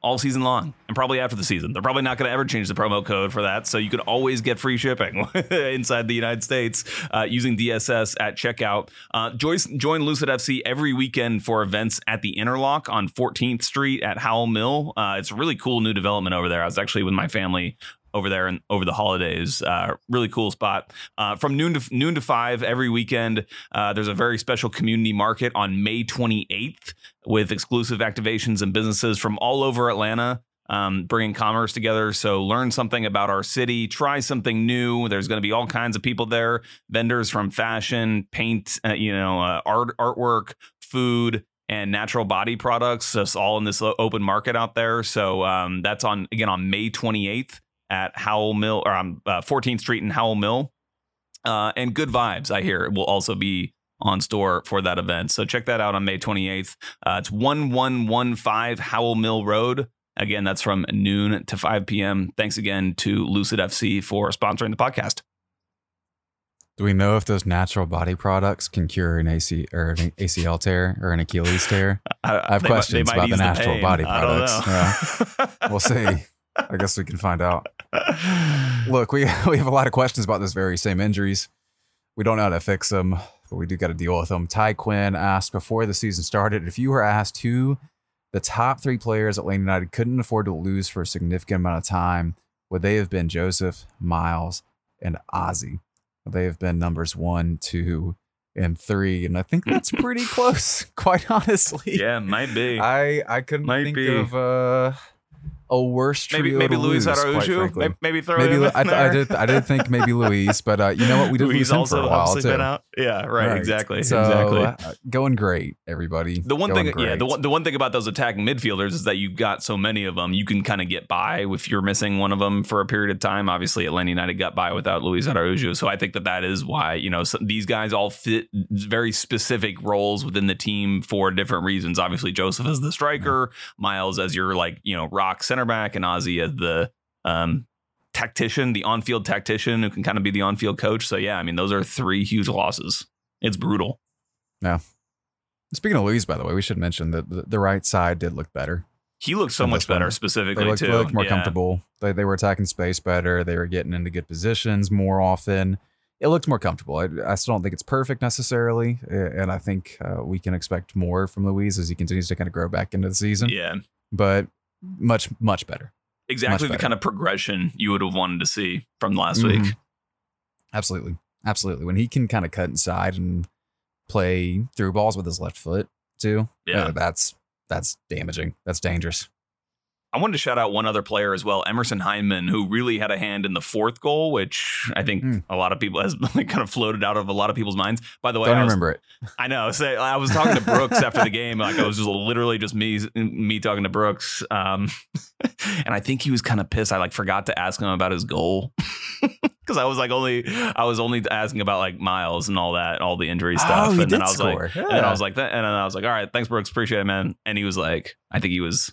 all season long and probably after the season. They're probably not going to ever change the promo code for that. So you can always get free shipping [LAUGHS] inside the United States uh, using DSS at checkout. Uh, join, join Lucid FC every weekend for events at the Interlock on 14th Street at Howell Mill. Uh, it's a really cool new development over there. I was actually with my family over there and over the holidays. Uh, really cool spot. Uh, from noon to noon to five every weekend. Uh, there's a very special community market on May 28th with exclusive activations and businesses from all over Atlanta. Um, bringing commerce together. So learn something about our city, try something new. There's going to be all kinds of people there, vendors from fashion, paint, uh, you know, uh, art, artwork, food, and natural body products. Just all in this open market out there. So um, that's on again on May 28th at Howell Mill or on uh, 14th Street in Howell Mill. Uh, and Good Vibes, I hear, will also be on store for that event. So check that out on May 28th. Uh, it's 1115 Howell Mill Road. Again, that's from noon to 5 p.m. Thanks again to Lucid FC for sponsoring the podcast. Do we know if those natural body products can cure an AC or an ACL tear or an Achilles tear? [LAUGHS] I have They might- questions they about the natural pain. body I products. know. [LAUGHS] We'll see. I guess we can find out. [LAUGHS] Look, we [LAUGHS] we have a lot of questions about those very same injuries. We don't know how to fix them, but we do got to deal with them. Ty Quinn asked before the season started if you were asked who the top three players Atlanta United couldn't afford to lose for a significant amount of time, would they have been Josef, Miles, and Ozzie? Would they have been numbers one, two, and three? And I think that's pretty [LAUGHS] close, quite honestly. yeah, might be. I I couldn't Might think be. of uh a worse trio maybe maybe to Luis lose, quite Araujo. frankly. Maybe, maybe throw Maybe him in I, th- I there. did. I did think maybe Luis, but uh, you know what? We did Luis lose him for a while too. been out. Yeah, right, exactly, So, exactly. uh, going great, everybody. The one Going thing, yeah, the one, the one thing about those attacking midfielders is that you've got so many of them, you can kind of get by if you're missing one of them for a period of time. Obviously, Atlanta United got by without Luis Araujo, so I think that that is why you know so these guys all fit very specific roles within the team for different reasons. Obviously, Josef as the striker, Miles as your like you know rock center back, and Ozzie as the um, tactician, the on-field tactician who can kind of be the on-field coach. So yeah, I mean those are three huge losses. It's brutal. Yeah. Speaking of Luis, by the way, we should mention that the, the right side did look better. He looked so much this one, better They specifically looked, too. they looked more Yeah. comfortable. They, they were attacking space better. They were getting into good positions more often. It looked more comfortable. I, I still don't think it's perfect necessarily, and I think uh, we can expect more from Luis as he continues to kind of grow back into the season. Yeah. But much, much better. exactly the better. kind of progression you would have wanted to see from last Mhm. week. Absolutely. Absolutely. When he can kind of cut inside and play through balls with his left foot too, Yeah. that's that's damaging. That's dangerous. I wanted to shout out one other player as well, Emerson Hyndman, who really had a hand in the fourth goal, which I think Mm. a lot of people has [LAUGHS] kind of floated out of a lot of people's minds. By the way, Don't I was, remember it. I know. Say, I was talking to Brooks after the game. Like I was just literally just me, me talking to Brooks. Um, [LAUGHS] and I think he was kind of pissed. I like forgot to ask him about his goal [LAUGHS] because I was like only, I was only asking about like Miles and all that, all the injury stuff. Oh, and then I was score. like, and then I was like, and then I was like, all right, thanks, Brooks, appreciate it, man. And he was like, I think he was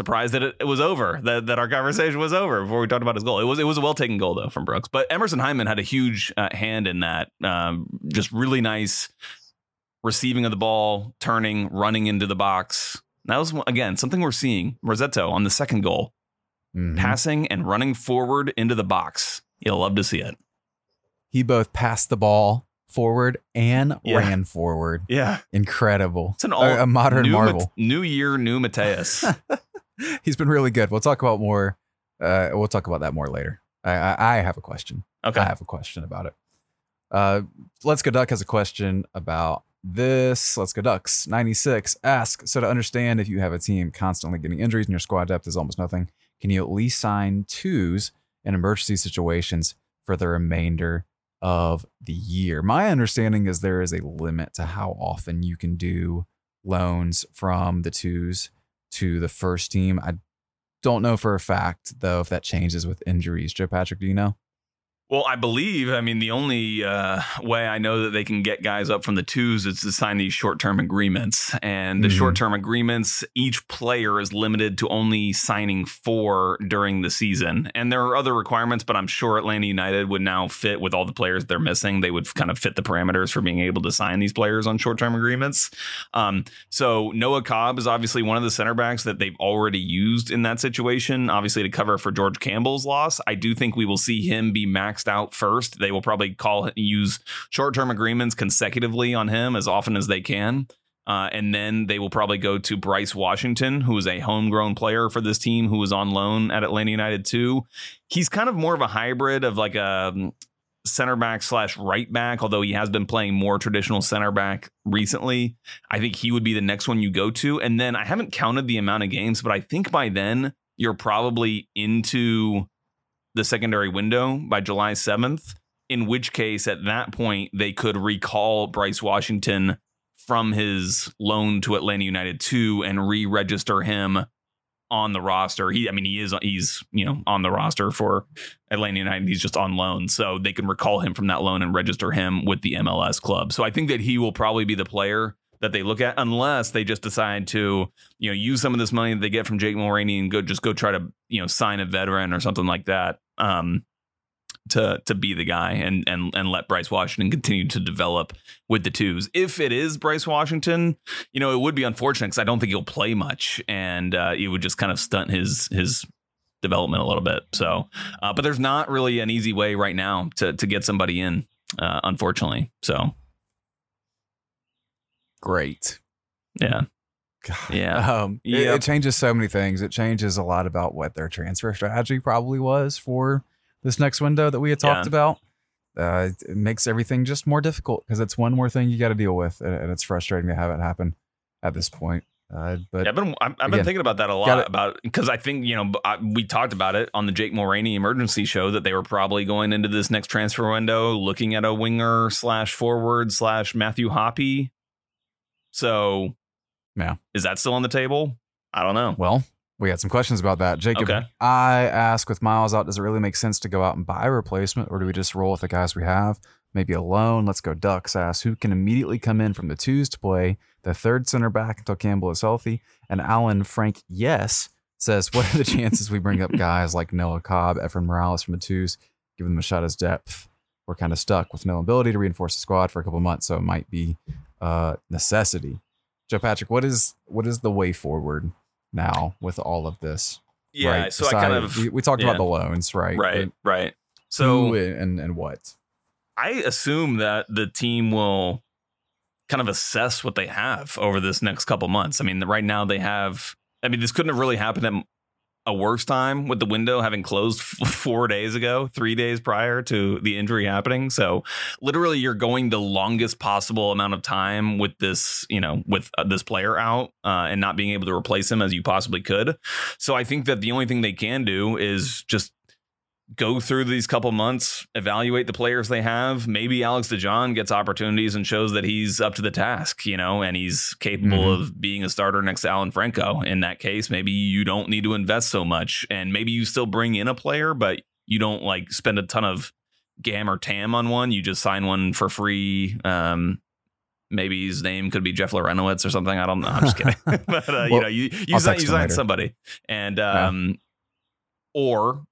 surprised that it, was over, that, that our conversation was over before we talked about his goal. It was it was a well taken goal though from Brooks, but Emerson Hyndman had a huge uh, hand in that. Um, just really nice receiving of the ball, turning, running into the box. That was again something we're seeing. Rossetto on the second goal, Mhm. passing and running forward into the box. You'll love to see it. He both passed the ball forward and Yeah. ran forward. Yeah, Incredible. it's an all a, a modern new marvel. New year, new Matheus. [LAUGHS] [LAUGHS] He's been really good. We'll talk about more. Uh, we'll talk about that more later. I, I, I have a question. Okay, I have a question about it. Uh, Let's Go Duck has a question about this. Let's Go Ducks 96 ask So, to understand if you have a team constantly getting injuries and your squad depth is almost nothing, can you at least sign twos in emergency situations for the remainder of the year? My understanding is there is a limit to how often you can do loans from the twos to the first team. I don't know for a fact, though, if that changes with injuries. Joe Patrick, do you know? Well, I believe, I mean, the only uh, way I know that they can get guys up from the twos is to sign these short term agreements. And the Mhm. short term agreements, each player is limited to only signing four during the season. And there are other requirements, but I'm sure Atlanta United would now fit with all the players they're missing. They would kind of fit the parameters for being able to sign these players on short term agreements. Um, so Noah Cobb is obviously one of the center backs that they've already used in that situation, obviously to cover for George Campbell's loss. I do think we will see him be maxed out first. They will probably call and use short term agreements consecutively on him as often as they can. Uh, and then they will probably go to Bryce Washington, who is a homegrown player for this team, who was on loan at Atlanta United too. He's kind of more of a hybrid of like a um, center back slash right back, although he has been playing more traditional center back recently. I think he would be the next one you go to. And then I haven't counted the amount of games, but I think by then you're probably into the secondary window by July 7th. In which case, at that point, they could recall Bryce Washington from his loan to Atlanta United 2 and re-register him on the roster. He I mean he is he's, you know, on the roster for Atlanta United. He's just on loan. So they can recall him from that loan and register him with the MLS club. So I think that he will probably be the player that they look at unless they just decide to, you know, use some of this money that they get from Jake Mulraney and go just go try to, you know, sign a veteran or something like that. Um to to be the guy and and and let Bryce Washington continue to develop with the twos. If it is Bryce Washington, you know, it would be unfortunate because I don't think he'll play much, and uh, it would just kind of stunt his his development a little bit. So, uh, but there's not really an easy way right now to to get somebody in, uh, unfortunately. So, Great. yeah, God. Yeah. Um, it- Yep. it, changes so many things. It changes a lot about what their transfer strategy probably was for this next window that we had talked Yeah. about. Uh, it- it makes everything just more difficult because it's one more thing you got to deal with, and, and it's frustrating to have it happen at this point. Uh, but Yeah, I've been I've, I've been thinking about that a lot gotta- about because I think you know I, we talked about it on the Jake Mulraney emergency show that they were probably going into this next transfer window looking at a winger slash forward slash Matthew Hoppe. So, Yeah. is that still on the table? I don't know. well, we had some questions about that. Jacob, Okay. I ask with Miles out, does it really make sense to go out and buy a replacement, or do we just roll with the guys we have? Maybe a loan. Let's go Ducks. Ask who can immediately come in from the twos to play the third center back until Campbell is healthy. And Alan Frank, yes, says, what are the [LAUGHS] chances we bring up guys like Noah Cobb, Efrain Morales from the twos, give them a shot as depth? We're kind of stuck with no ability to reinforce the squad for a couple months, so it might be uh, necessity. Joe Patrick, what is what is the way forward now with all of this? Yeah, right? so I kind of we, we talked yeah. about the loans, right? right, But right. So who and and what? I assume that the team will kind of assess what they have over this next couple months. I mean, right now they have. I mean, this couldn't have really happened at a worse time with the window having closed f- [LAUGHS] four days ago, three days prior to the injury happening. So, literally, you're going the longest possible amount of time with this, you know, with uh, this player out uh, and not being able to replace him as you possibly could. So, I think that the only thing they can do is just go through these couple months, evaluate the players they have. Maybe Alex DeJohn gets opportunities and shows that he's up to the task, you know, and he's capable Mhm. of being a starter next to Alan Franco. In that case, maybe you don't need to invest so much, and maybe you still bring in a player, but you don't like spend a ton of gam or tam on one. You just sign one for free. Um, Maybe his name could be Jeff Larentowicz or something. I don't know. I'm just kidding. [LAUGHS] but uh, you know, you you, sign, you sign somebody, and um, or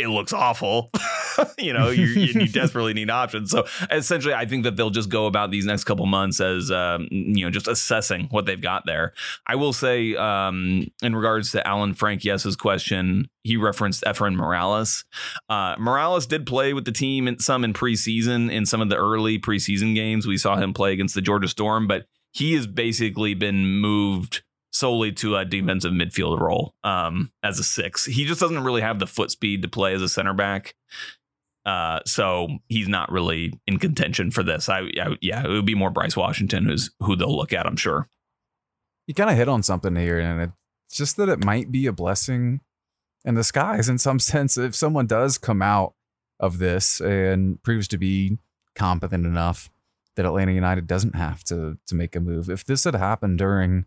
it looks awful. [LAUGHS] you know, you, you, you [LAUGHS] desperately need options. So essentially, I think that they'll just go about these next couple months as um, you know, just assessing what they've got there. I will say, um, in regards to Alan Frank Yes's question, he referenced Efrain Morales. Uh, Morales did play with the team in some in preseason. In some of the early preseason games, we saw him play against the Georgia Storm, but he has basically been moved solely to a defensive midfield role um, as a six. He just doesn't really have the foot speed to play as a center back. Uh, so he's not really in contention for this. I, I yeah, it would be more Bryce Washington who's who they'll look at. I'm sure. You kind of hit on something here, and it's just that it might be a blessing in disguise in some [LAUGHS] sense. If someone does come out of this and proves to be competent enough that Atlanta United doesn't have to to make a move. If this had happened during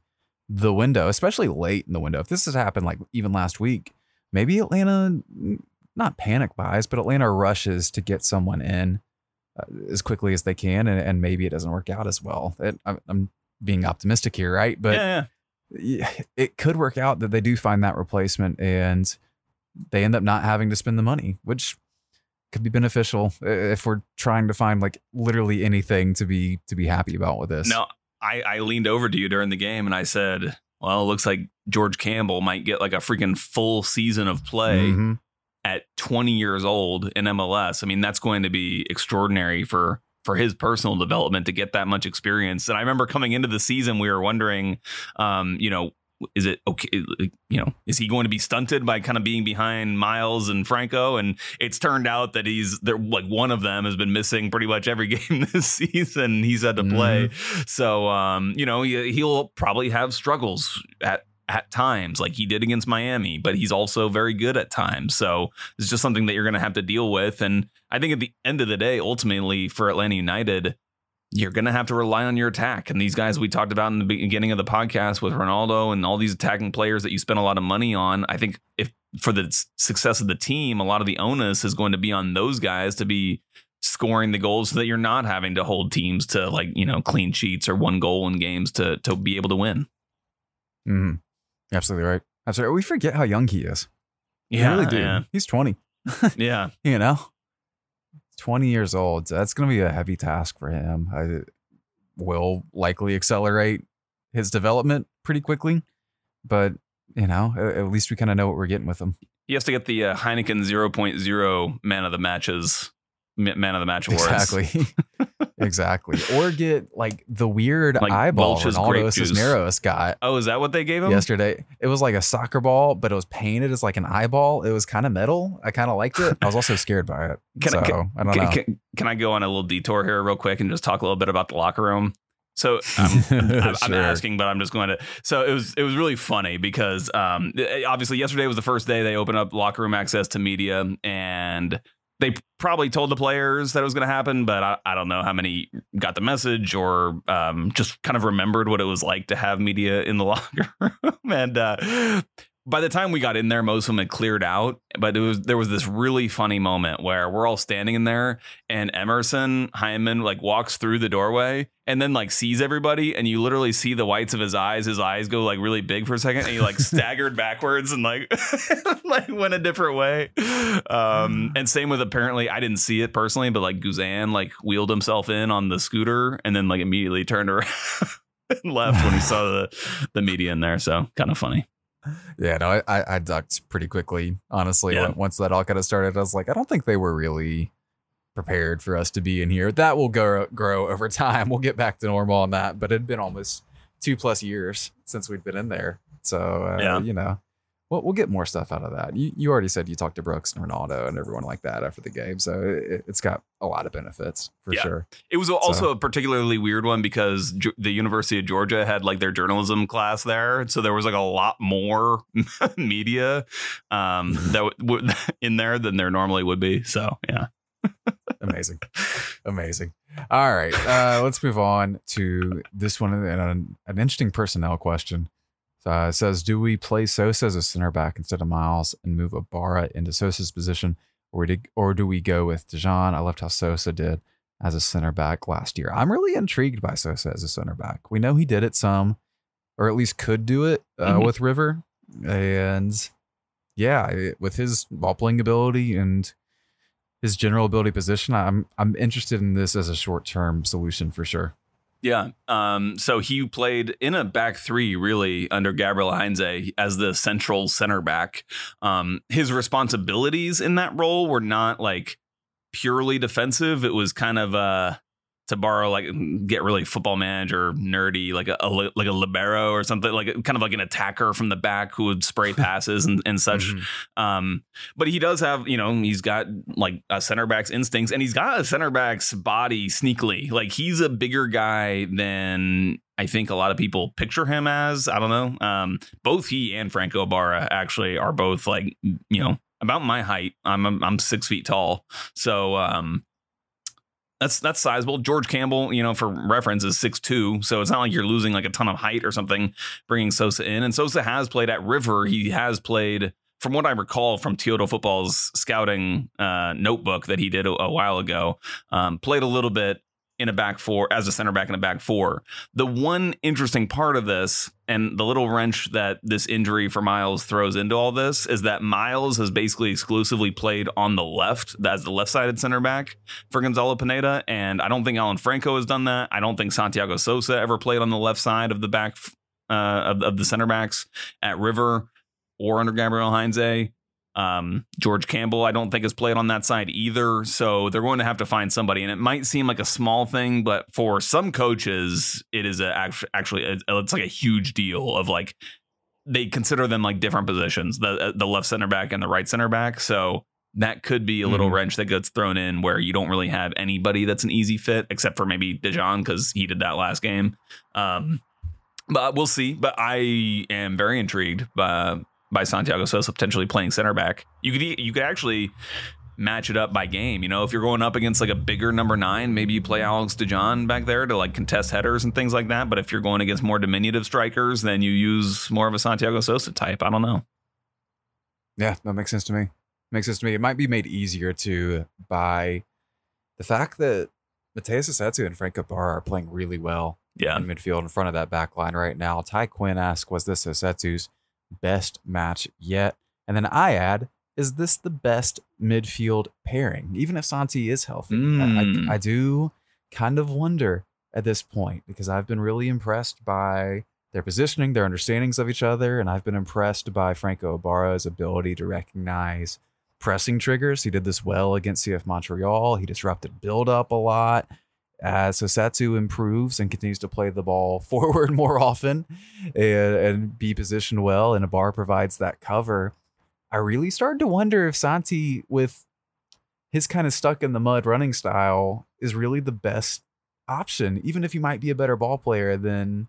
the window, especially late in the window, if this has happened like even last week, maybe Atlanta not panic buys, but Atlanta rushes to get someone in uh, as quickly as they can, and, and maybe it doesn't work out as well. It, I'm, I'm being optimistic here, right? But yeah, yeah, it could work out that they do find that replacement and they end up not having to spend the money, which could be beneficial if we're trying to find like literally anything to be to be happy about with this. No, I, I leaned over to you during the game and I said, "Well, it looks like George Campbell might get like a freaking full season of play." Mhm. at 20 years old in MLS. I mean, that's going to be extraordinary for for his personal development to get that much experience. And I remember coming into the season, we were wondering, um, you know, is it okay? You know, is he going to be stunted by kind of being behind Miles and Franco? And it's turned out that he's there. Like one of them has been missing pretty much every [LAUGHS] game this season. He's had to play, so um, you know he, he'll probably have struggles at at times, like he did against Miami. But he's also very good at times. So it's just something that you're going to have to deal with. And I think at the end of the day, ultimately for Atlanta United, you're going to have to rely on your attack. And these guys we talked about in the beginning of the podcast with Ronaldo and all these attacking players that you spend a lot of money on. I think if for the success of the team, a lot of the onus is going to be on those guys to be scoring the goals so that you're not having to hold teams to like, you know, clean sheets or one goal in games to to be able to win. Mhm. Absolutely right. Absolutely. We forget how young he is. We really do. yeah, He's 20. [LAUGHS] yeah. [LAUGHS] You know, 20 years old. So that's going to be a heavy task for him. I will likely accelerate his development pretty quickly, but you know, at, least we kind of know what we're getting with him. He has to get the uh, Heineken 0.0 man of the matches, man of the match awards. Exactly. [LAUGHS] exactly. Or get like the weird Like eyeball Welch's Ronaldo. Cisneros got Oh, is that what they gave him? yesterday. It was like a soccer ball, but it was painted as like an eyeball. It was kind of metal. I kind of liked it. I was also scared by it. [LAUGHS] Can so I- I, don't Can, know. can, can I go on a little detour here real quick and just talk a little bit about the locker room? So [LAUGHS] um, I'm, I'm Sure. asking, but I'm just going to. So it was it was really funny because um, eh, obviously yesterday was the first day they opened up locker room access to media, and they probably told the players that it was going to happen, but I, I don't know how many got the message or um, just kind of remembered what it was like to have media in the [LAUGHS] locker room. and uh, by the time we got in there, most of them had cleared out. But it was there was this really funny moment where we're all standing in there, and Emerson Hyndman like walks through the doorway and then like sees everybody, and you literally see the whites of his eyes. His eyes go like really big for a second, and he like [LAUGHS] staggered backwards and like [LAUGHS] like went a different way. Um, and same with apparently I didn't see it personally, but like Guzan like wheeled himself in on the scooter and then like immediately turned around. [LAUGHS] and Left when he saw the the media in there, so kind of funny. Yeah, no, I, I, ducked pretty quickly. Honestly, Yeah. When- once that all kind of started, I was like, I don't think they were really prepared for us to be in here. That will grow grow over [LAUGHS] time. We'll get back to normal on that. But it'd been almost two plus years since we'd been in there, so uh, Yeah. you know, we'll we'll get more stuff out of that. You you already said you talked to Brooks and Ronaldo and everyone like that after the game, so it, it's got a lot of benefits for Yeah. sure. It was also a particularly weird one because the University of Georgia had like their journalism class there, so there was like a lot more [LAUGHS] media um, [LAUGHS] that w- [LAUGHS] in there than there normally would be. So yeah, Amazing. Amazing. All right. Uh, let's move on to this one and an, an interesting personnel question. Uh, it says, do we play Sosa as a center back instead of Miles and move Ibarra into Sosa's position, or do, or do we go with DeJohn? I loved how Sosa did as a center back last year. I'm really intrigued by Sosa as a center back. We know he did it some, or at least could do it uh, Mhm. with River, and yeah, it- with his ball playing ability and his general ability position, I'm I'm interested in this as a short term solution for sure. Yeah. Um, so he played in a back three really under Gabriel Heinze as the central center back. Um, his responsibilities in that role were not like purely defensive. It was kind of uh to borrow like get really football manager nerdy like a, a like a libero or something like kind of like an attacker from the back who would spray [LAUGHS] passes and, and such um but he does have you know he's got like a center back's instincts and he's got a center back's body sneakily like he's a bigger guy than I think a lot of people picture him as. I don't know. Um, both he and Franco Ibarra actually are both like you know about my height. I'm I'm, I'm six feet tall, so um, that's that's sizable. George Campbell, you know, for reference, is six two, so it's not like you're losing like a ton of height or something. Bringing Sosa in, and Sosa has played at River. He has played. From what I recall from Kyoto Football's scouting uh, notebook that he did a, a while ago, um, played a little bit in a back four as a center back in a back four. The one interesting part of this and the little wrench that this injury for Miles throws into all this is that Miles has basically exclusively played on the left as the left sided center back for Gonzalo Pineda. And I don't think Alan Franco has done that. I don't think Santiago Sosa ever played on the left side of the back uh, of, of the center backs at River or under Gabriel Heinze. Um, George Campbell, I don't think has played on that side either. So they're going to have to find somebody, and it might seem like a small thing, but for some coaches, it is a actually a, it's like a huge deal of like they consider them like different positions, the the left center back and the right center back. So that could be a little Mhm. wrench that gets thrown in where you don't really have anybody that's an easy fit except for maybe DeJohn because he did that last game. Um, but we'll see. But I am very intrigued by by Santiago Sosa potentially playing center back. You could you could actually match it up by game. You know, if you're going up against like a bigger number nine, maybe you play Alex DeJohn back there to like contest headers and things like that. But if you're going against more diminutive strikers, then you use more of a Santiago Sosa type. I don't know. Yeah, that makes sense to me. Makes sense to me. It might be made easier to by the fact that Matheus Rossetto and Franco Ibarra are playing really well Yeah. in midfield in front of that back line right now. Ty Quinn asked, was this Rossetto's best match yet? And then I add, is this the best midfield pairing? Even if Santi is healthy. I- Mm. I, I do kind of wonder at this point because I've been really impressed by their positioning, their understandings of each other, and I've been impressed by Franco Ibarra's ability to recognize pressing triggers. He did this well against CF Montreal. He disrupted build up a lot. Uh, As Rossetto improves and continues to play the ball [LAUGHS] forward more often and, and be positioned well, and Ibarra provides that cover, I really started to wonder if Santi, with his kind of stuck in the mud running style, is really the best option, even if you might be a better ball player than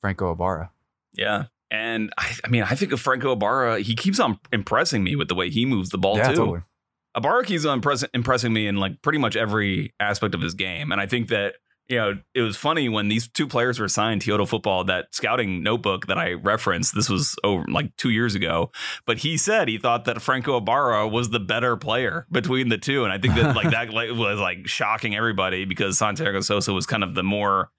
Franco Ibarra. Yeah. And I, I mean, I think of Franco Ibarra, he keeps on impressing me with the way he moves the ball yeah, too. totally. On impress- impressing me in like pretty much every aspect of his game. And I think that, you know, it was funny when these two players were signed, Toyota Football, that scouting notebook that I referenced, this was over like two years ago. But he said he thought that Franco Ibarra was the better player between the two. And I think that like that [LAUGHS] was like shocking everybody because Santiago Sosa was kind of the more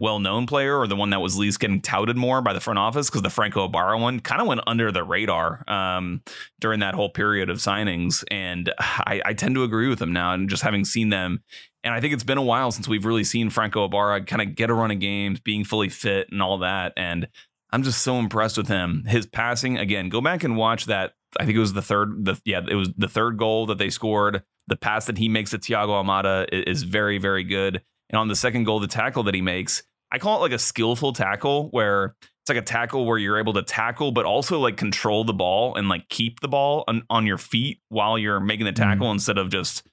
well-known player or the one that was least getting touted more by the front office because the Franco Ibarra one kind of went under the radar um, during that whole period of signings. And I, I, tend to agree with them now. And just having seen them, and I think it's been a while since we've really seen Franco Ibarra kind of get a run of games, being fully fit and all that. And I'm just so impressed with him. His passing, again, go back and watch that. I think it was the third, the yeah, it was the third goal that they scored. The pass that he makes to Thiago Almada is very, very good. And on the second goal, the tackle that he makes, I call it like a skillful tackle where it's like a tackle where you're able to tackle, but also like control the ball and like keep the ball on, on your feet while you're making the tackle mm-hmm. instead of just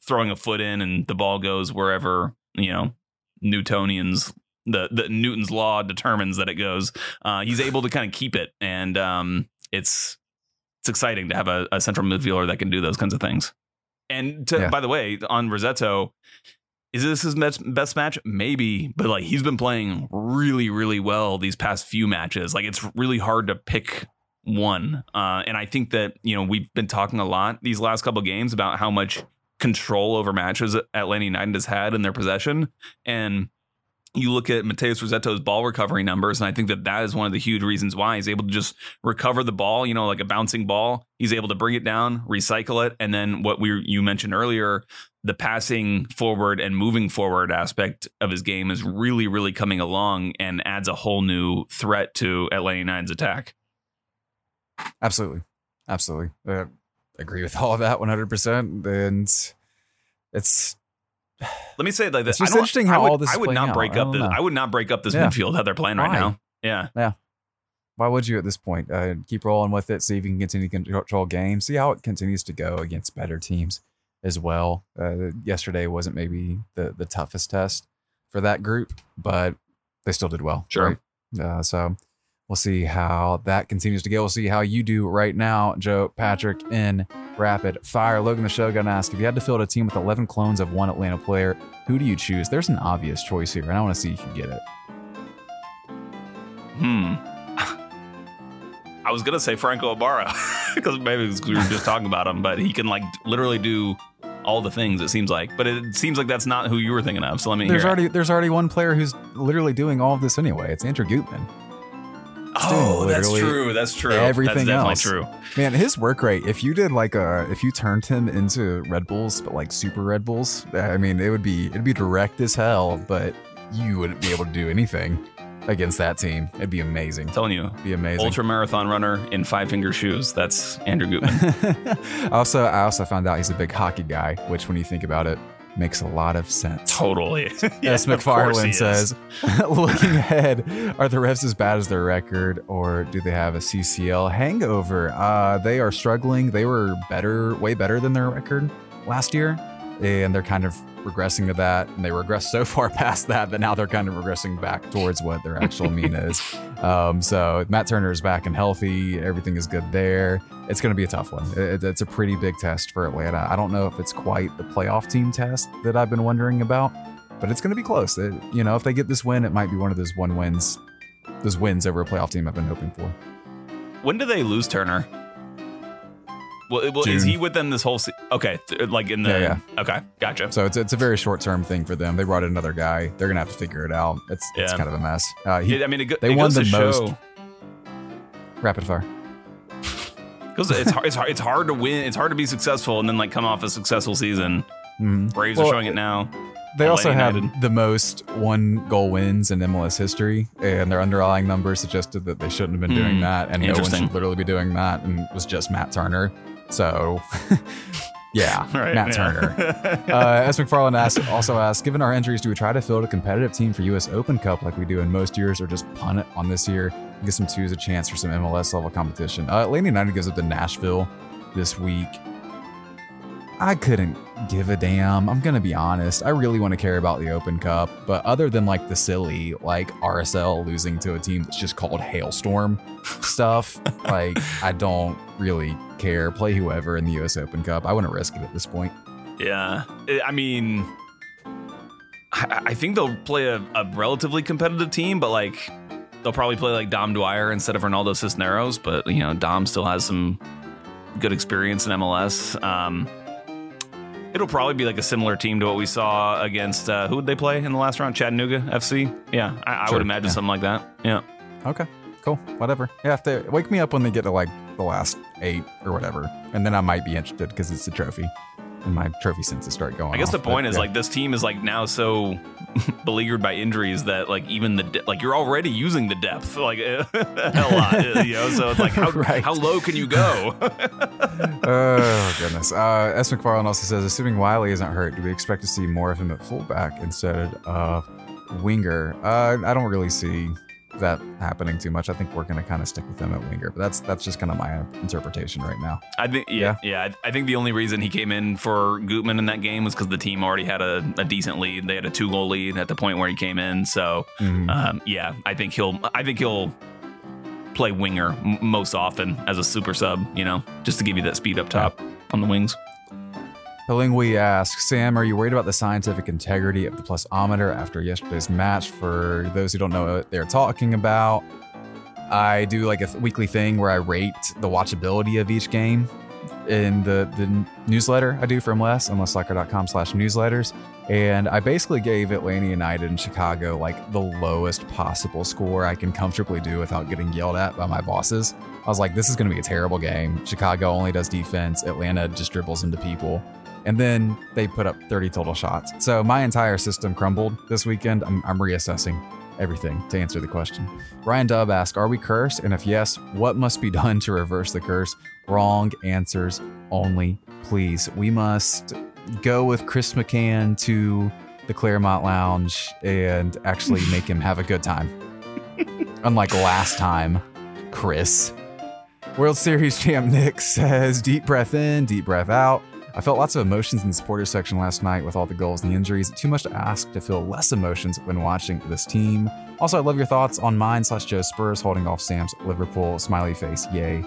throwing a foot in and the ball goes wherever, you know, Newtonians the the Newton's law determines that it goes. Uh, he's able to kind of keep it, and um, it's it's exciting to have a, a, central midfielder that can do those kinds of things. And to, yeah. by the way, on Rossetto, is this his best match? Maybe, but like he's been playing really, really well these past few matches. Like it's really hard to pick one. Uh, and I think that you know we've been talking a lot these last couple games about how much control over matches Atlanta United has had in their possession, and you look at Matheus Rossetto's ball recovery numbers, and I think that that is one of the huge reasons why he's able to just recover the ball, you know, like a bouncing ball. He's able to bring it down, recycle it, and then what we you mentioned earlier, the passing forward and moving forward aspect of his game is really, really coming along and adds a whole new threat to Atlanta United's attack. Absolutely, absolutely, uh, agree with all of that one hundred percent, and it's let me say it like this. It's just interesting how would, all this. I would not break up. This, I would not break up this yeah. midfield that they're playing right Why? now. Yeah, yeah. Why would you at this point? Uh, keep rolling with it. See if you can continue to control games. See how it continues to go against better teams as well. Uh, yesterday wasn't maybe the the toughest test for that group, but they still did well. Sure. Right? Uh, so we'll see how that continues to go. We'll see how you do right now, Joe Patrick in rapid fire. Logan the show gonna ask if you had to field a team with 11 clones of one Atlanta player, who do you choose? There's an obvious choice here, and I want to see if you get it. Hmm. [LAUGHS] I was gonna say Franco Ibarra [LAUGHS] [LAUGHS] because maybe we were just talking about him, but he can like literally do all the things. It seems like, but it seems like that's not who you were thinking of. So let me. There's already it. there's already one player who's literally doing all of this anyway. It's Andrew Gutman. Oh, that's true. That's true. Everything that's else. true. Man, his work rate. If you did like a, if you turned him into Red Bulls, but like super Red Bulls, I mean, it would be it'd be direct as hell, but you wouldn't be able to do anything against that team. It'd be amazing. I'm telling you, It'd be amazing. Ultra marathon runner in five finger shoes. That's Andrew Gutman. [LAUGHS] also, I also found out he's a big hockey guy, which when you think about it, makes a lot of sense. Totally. [LAUGHS] [LAUGHS] yeah, As McFarland says, looking ahead, are the Revs as bad as their record, or do they have a CCL hangover? Uh, they are struggling. They were better, way better than their record last year, and they're kind of regressing to that, and they regress so [LAUGHS] far past that that now they're kind of regressing back towards what their actual mean [LAUGHS] is. Um, so Matt Turner is back and healthy. Everything is good there. It's going to be a tough one. It, it's a pretty big test for Atlanta. I don't know if it's quite the playoff team test that I've been wondering about, but it's going to be close. It, you know, if they get this win, it might be one of those one wins, those wins over a playoff team I've been hoping for. When do they lose Turner? Well, well is he with them this whole? Se- okay, th- like in the. Yeah, yeah. Okay, gotcha. So it's it's a very short term thing for them. They brought in another guy. They're gonna have to figure it out. It's yeah. it's kind of a mess. Uh, he, I mean, it go, they won the most. Show, rapid fire. [LAUGHS] Because it's hard, it's hard. It's hard to win. It's hard to be successful and then like come off a successful season. Mm-hmm. Braves well, are showing it now. They also had the most one goal wins in MLS history, and their underlying numbers suggested that they shouldn't have been doing mm, that, and no one should literally be doing that, and it was just Matt Turner. So, [LAUGHS] yeah, right, Matt yeah. Turner. [LAUGHS] uh, as McFarland asked, also asked, given our injuries, do we try to field a competitive team for U.S. Open Cup like we do in most years, or just punt it on this year and give some twos a chance for some MLS level competition? Uh, Atlanta United goes up to Nashville this week. I couldn't give a damn. I'm gonna be honest. I really want to care about the Open Cup, but other than like the silly, like RSL losing to a team that's just called Hailstorm stuff, [LAUGHS] like I don't really care. Play whoever in the U.S. Open Cup. I wouldn't risk it at this point. Yeah, I mean, I, I think they'll play a, a relatively competitive team, but like they'll probably play like Dom Dwyer instead of Ronaldo Cisneros. But you know, Dom still has some good experience in MLS. Um, it'll probably be like a similar team to what we saw against uh, who would they play in the last round? Chattanooga FC. Yeah, I, I Sure, would imagine yeah. something like that. Yeah. Okay, cool, whatever. Yeah, if they wake me up when they get to like the last eight or whatever, and then I might be interested because it's a trophy, and my trophy senses start going. I guess off, the point but is yeah. like this team is like now so [LAUGHS] beleaguered by injuries that like even the de- like you're already using the depth like [LAUGHS] a lot, you know. So it's like how [LAUGHS] Right. how low can you go? oh goodness. Uh, S. McFarland also says, assuming Wiley isn't hurt, do we expect to see more of him at fullback instead of winger? Uh, I don't really see that happening too much. I think we're going to kind of stick with him at winger, but that's that's just kind of my interpretation right now. I think yeah, yeah. I I think the only reason he came in for Gutman in that game was because the team already had a, a decent lead. They had a two goal lead at the point where he came in. So Mhm. um, yeah, I think he'll I think he'll play winger m- most often as a super sub. You know, just to give you that speed up top on the wings. Hilingui asks, Sam, are you worried about the scientific integrity of the plusometer after yesterday's match? For those who don't know what they're talking about, I do like a th- weekly thing where I rate the watchability of each game in the, the newsletter I do for MLS, mlsoccer.com slash newsletters. And I basically gave Atlanta United and Chicago like the lowest possible score I can comfortably do without getting yelled at by my bosses. I was like, this is going to be a terrible game. Chicago only does defense, Atlanta just dribbles into people. And then they put up 30 total shots. So my entire system crumbled this weekend. I'm, I'm reassessing everything to answer the question. Ryan Dubb asked, Are we cursed? And if yes, what must be done to reverse the curse? Wrong answers only, please. We must go with Chris McCann to the Clermont Lounge and actually [LAUGHS] make him have a good time. Unlike last time, Chris. World Series champ Nick says, deep breath in, deep breath out. I felt lots of emotions in the supporters section last night with all the goals and the injuries. Too much to ask to feel less emotions when watching this team. Also, I love your thoughts on mine slash Joe Spurs holding off Sam's Liverpool smiley face. Yay.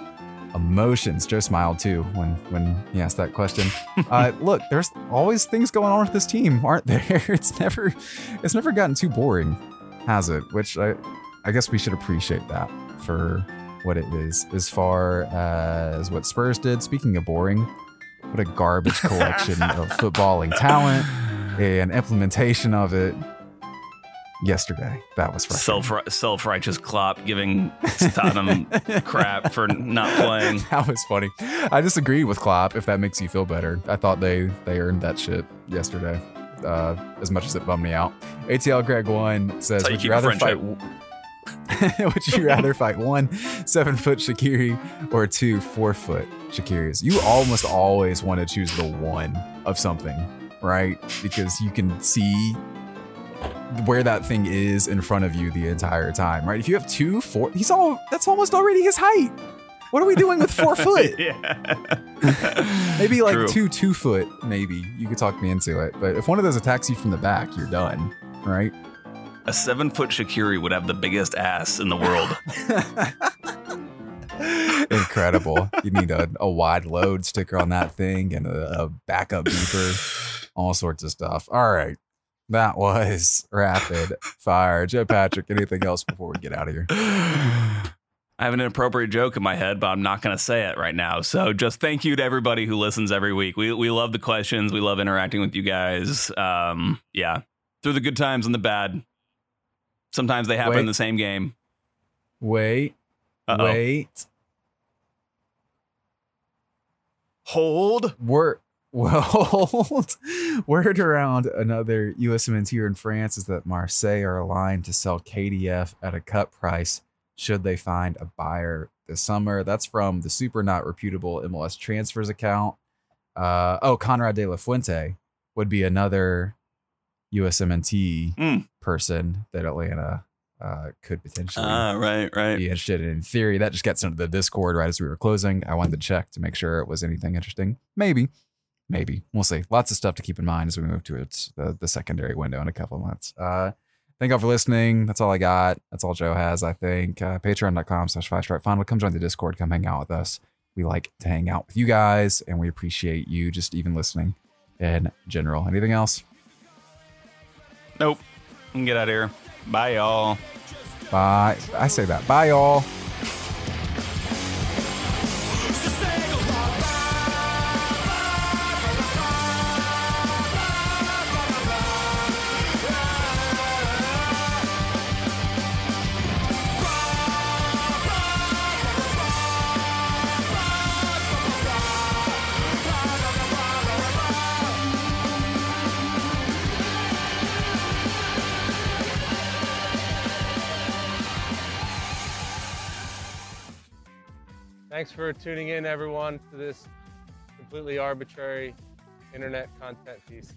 Emotions. Joe smiled too when when he asked that question. [LAUGHS] uh, look, there's always things going on with this team, aren't there? [LAUGHS] It's never it's never gotten too boring, has it? Which I I guess we should appreciate that for what it is. As far as what Spurs did, speaking of boring, what a garbage [LAUGHS] collection of footballing talent and implementation of it yesterday. That was. Self self righteous Klopp giving Tottenham [LAUGHS] crap for not playing. that was funny. I disagree with Klopp. If that makes you feel better, I thought they they earned that shit yesterday. Uh, as much as it bummed me out. ATL Greg One says, That's how you "Would you rather fight? [LAUGHS] would you rather fight one seven foot Shaqiri or two four foot Shaqiris? You almost always want to choose the one of something, right? Because you can see where that thing is in front of you the entire time, right? If you have two four, he's all that's almost already his height. What are we doing with four foot? [LAUGHS] [LAUGHS] Maybe like True. two two foot, maybe. You could talk me into it. But if one of those attacks you from the back, you're done, right? A seven foot Shaqiri would have the biggest ass in the world. [LAUGHS] Incredible. you need a, a wide load sticker on that thing and a, a backup beeper, all sorts of stuff. All right. That was rapid fire. Joe Patrick, anything else before we get out of here? I have an inappropriate joke in my head, but I'm not going to say it right now. So just thank you to everybody who listens every week. We we love the questions. We love interacting with you guys. Um, yeah, through the good times and the bad. Sometimes they happen Wait. in the same game. Wait, Uh-oh. wait. Hold. Word, [LAUGHS] well, word around another USMNT here in France is that Marseille are aligned to sell KDF at a cut price should they find a buyer this summer. That's from the super not reputable MLS transfers account. Uh, oh, Konrad de la Fuente would be another USMNT Mm. Person that Atlanta uh, could potentially Ah, right, right. be interested in. In theory, that just gets into the Discord right as we were closing. I wanted to check to make sure it was anything interesting. Maybe, maybe we'll see. Lots of stuff to keep in mind as we move towards the, the secondary window in a couple of months. Uh, thank y'all for listening. That's all I got. That's all Joe has, I think. Uh, Patreon.com slash five stripe final. Come join the Discord. Come hang out with us. We like to hang out with you guys, and we appreciate you just even listening in general. Anything else? Nope. Can get out of here. Bye, y'all. Bye. I say that. Bye, y'all. Tuning in, everyone, to this completely arbitrary internet content piece.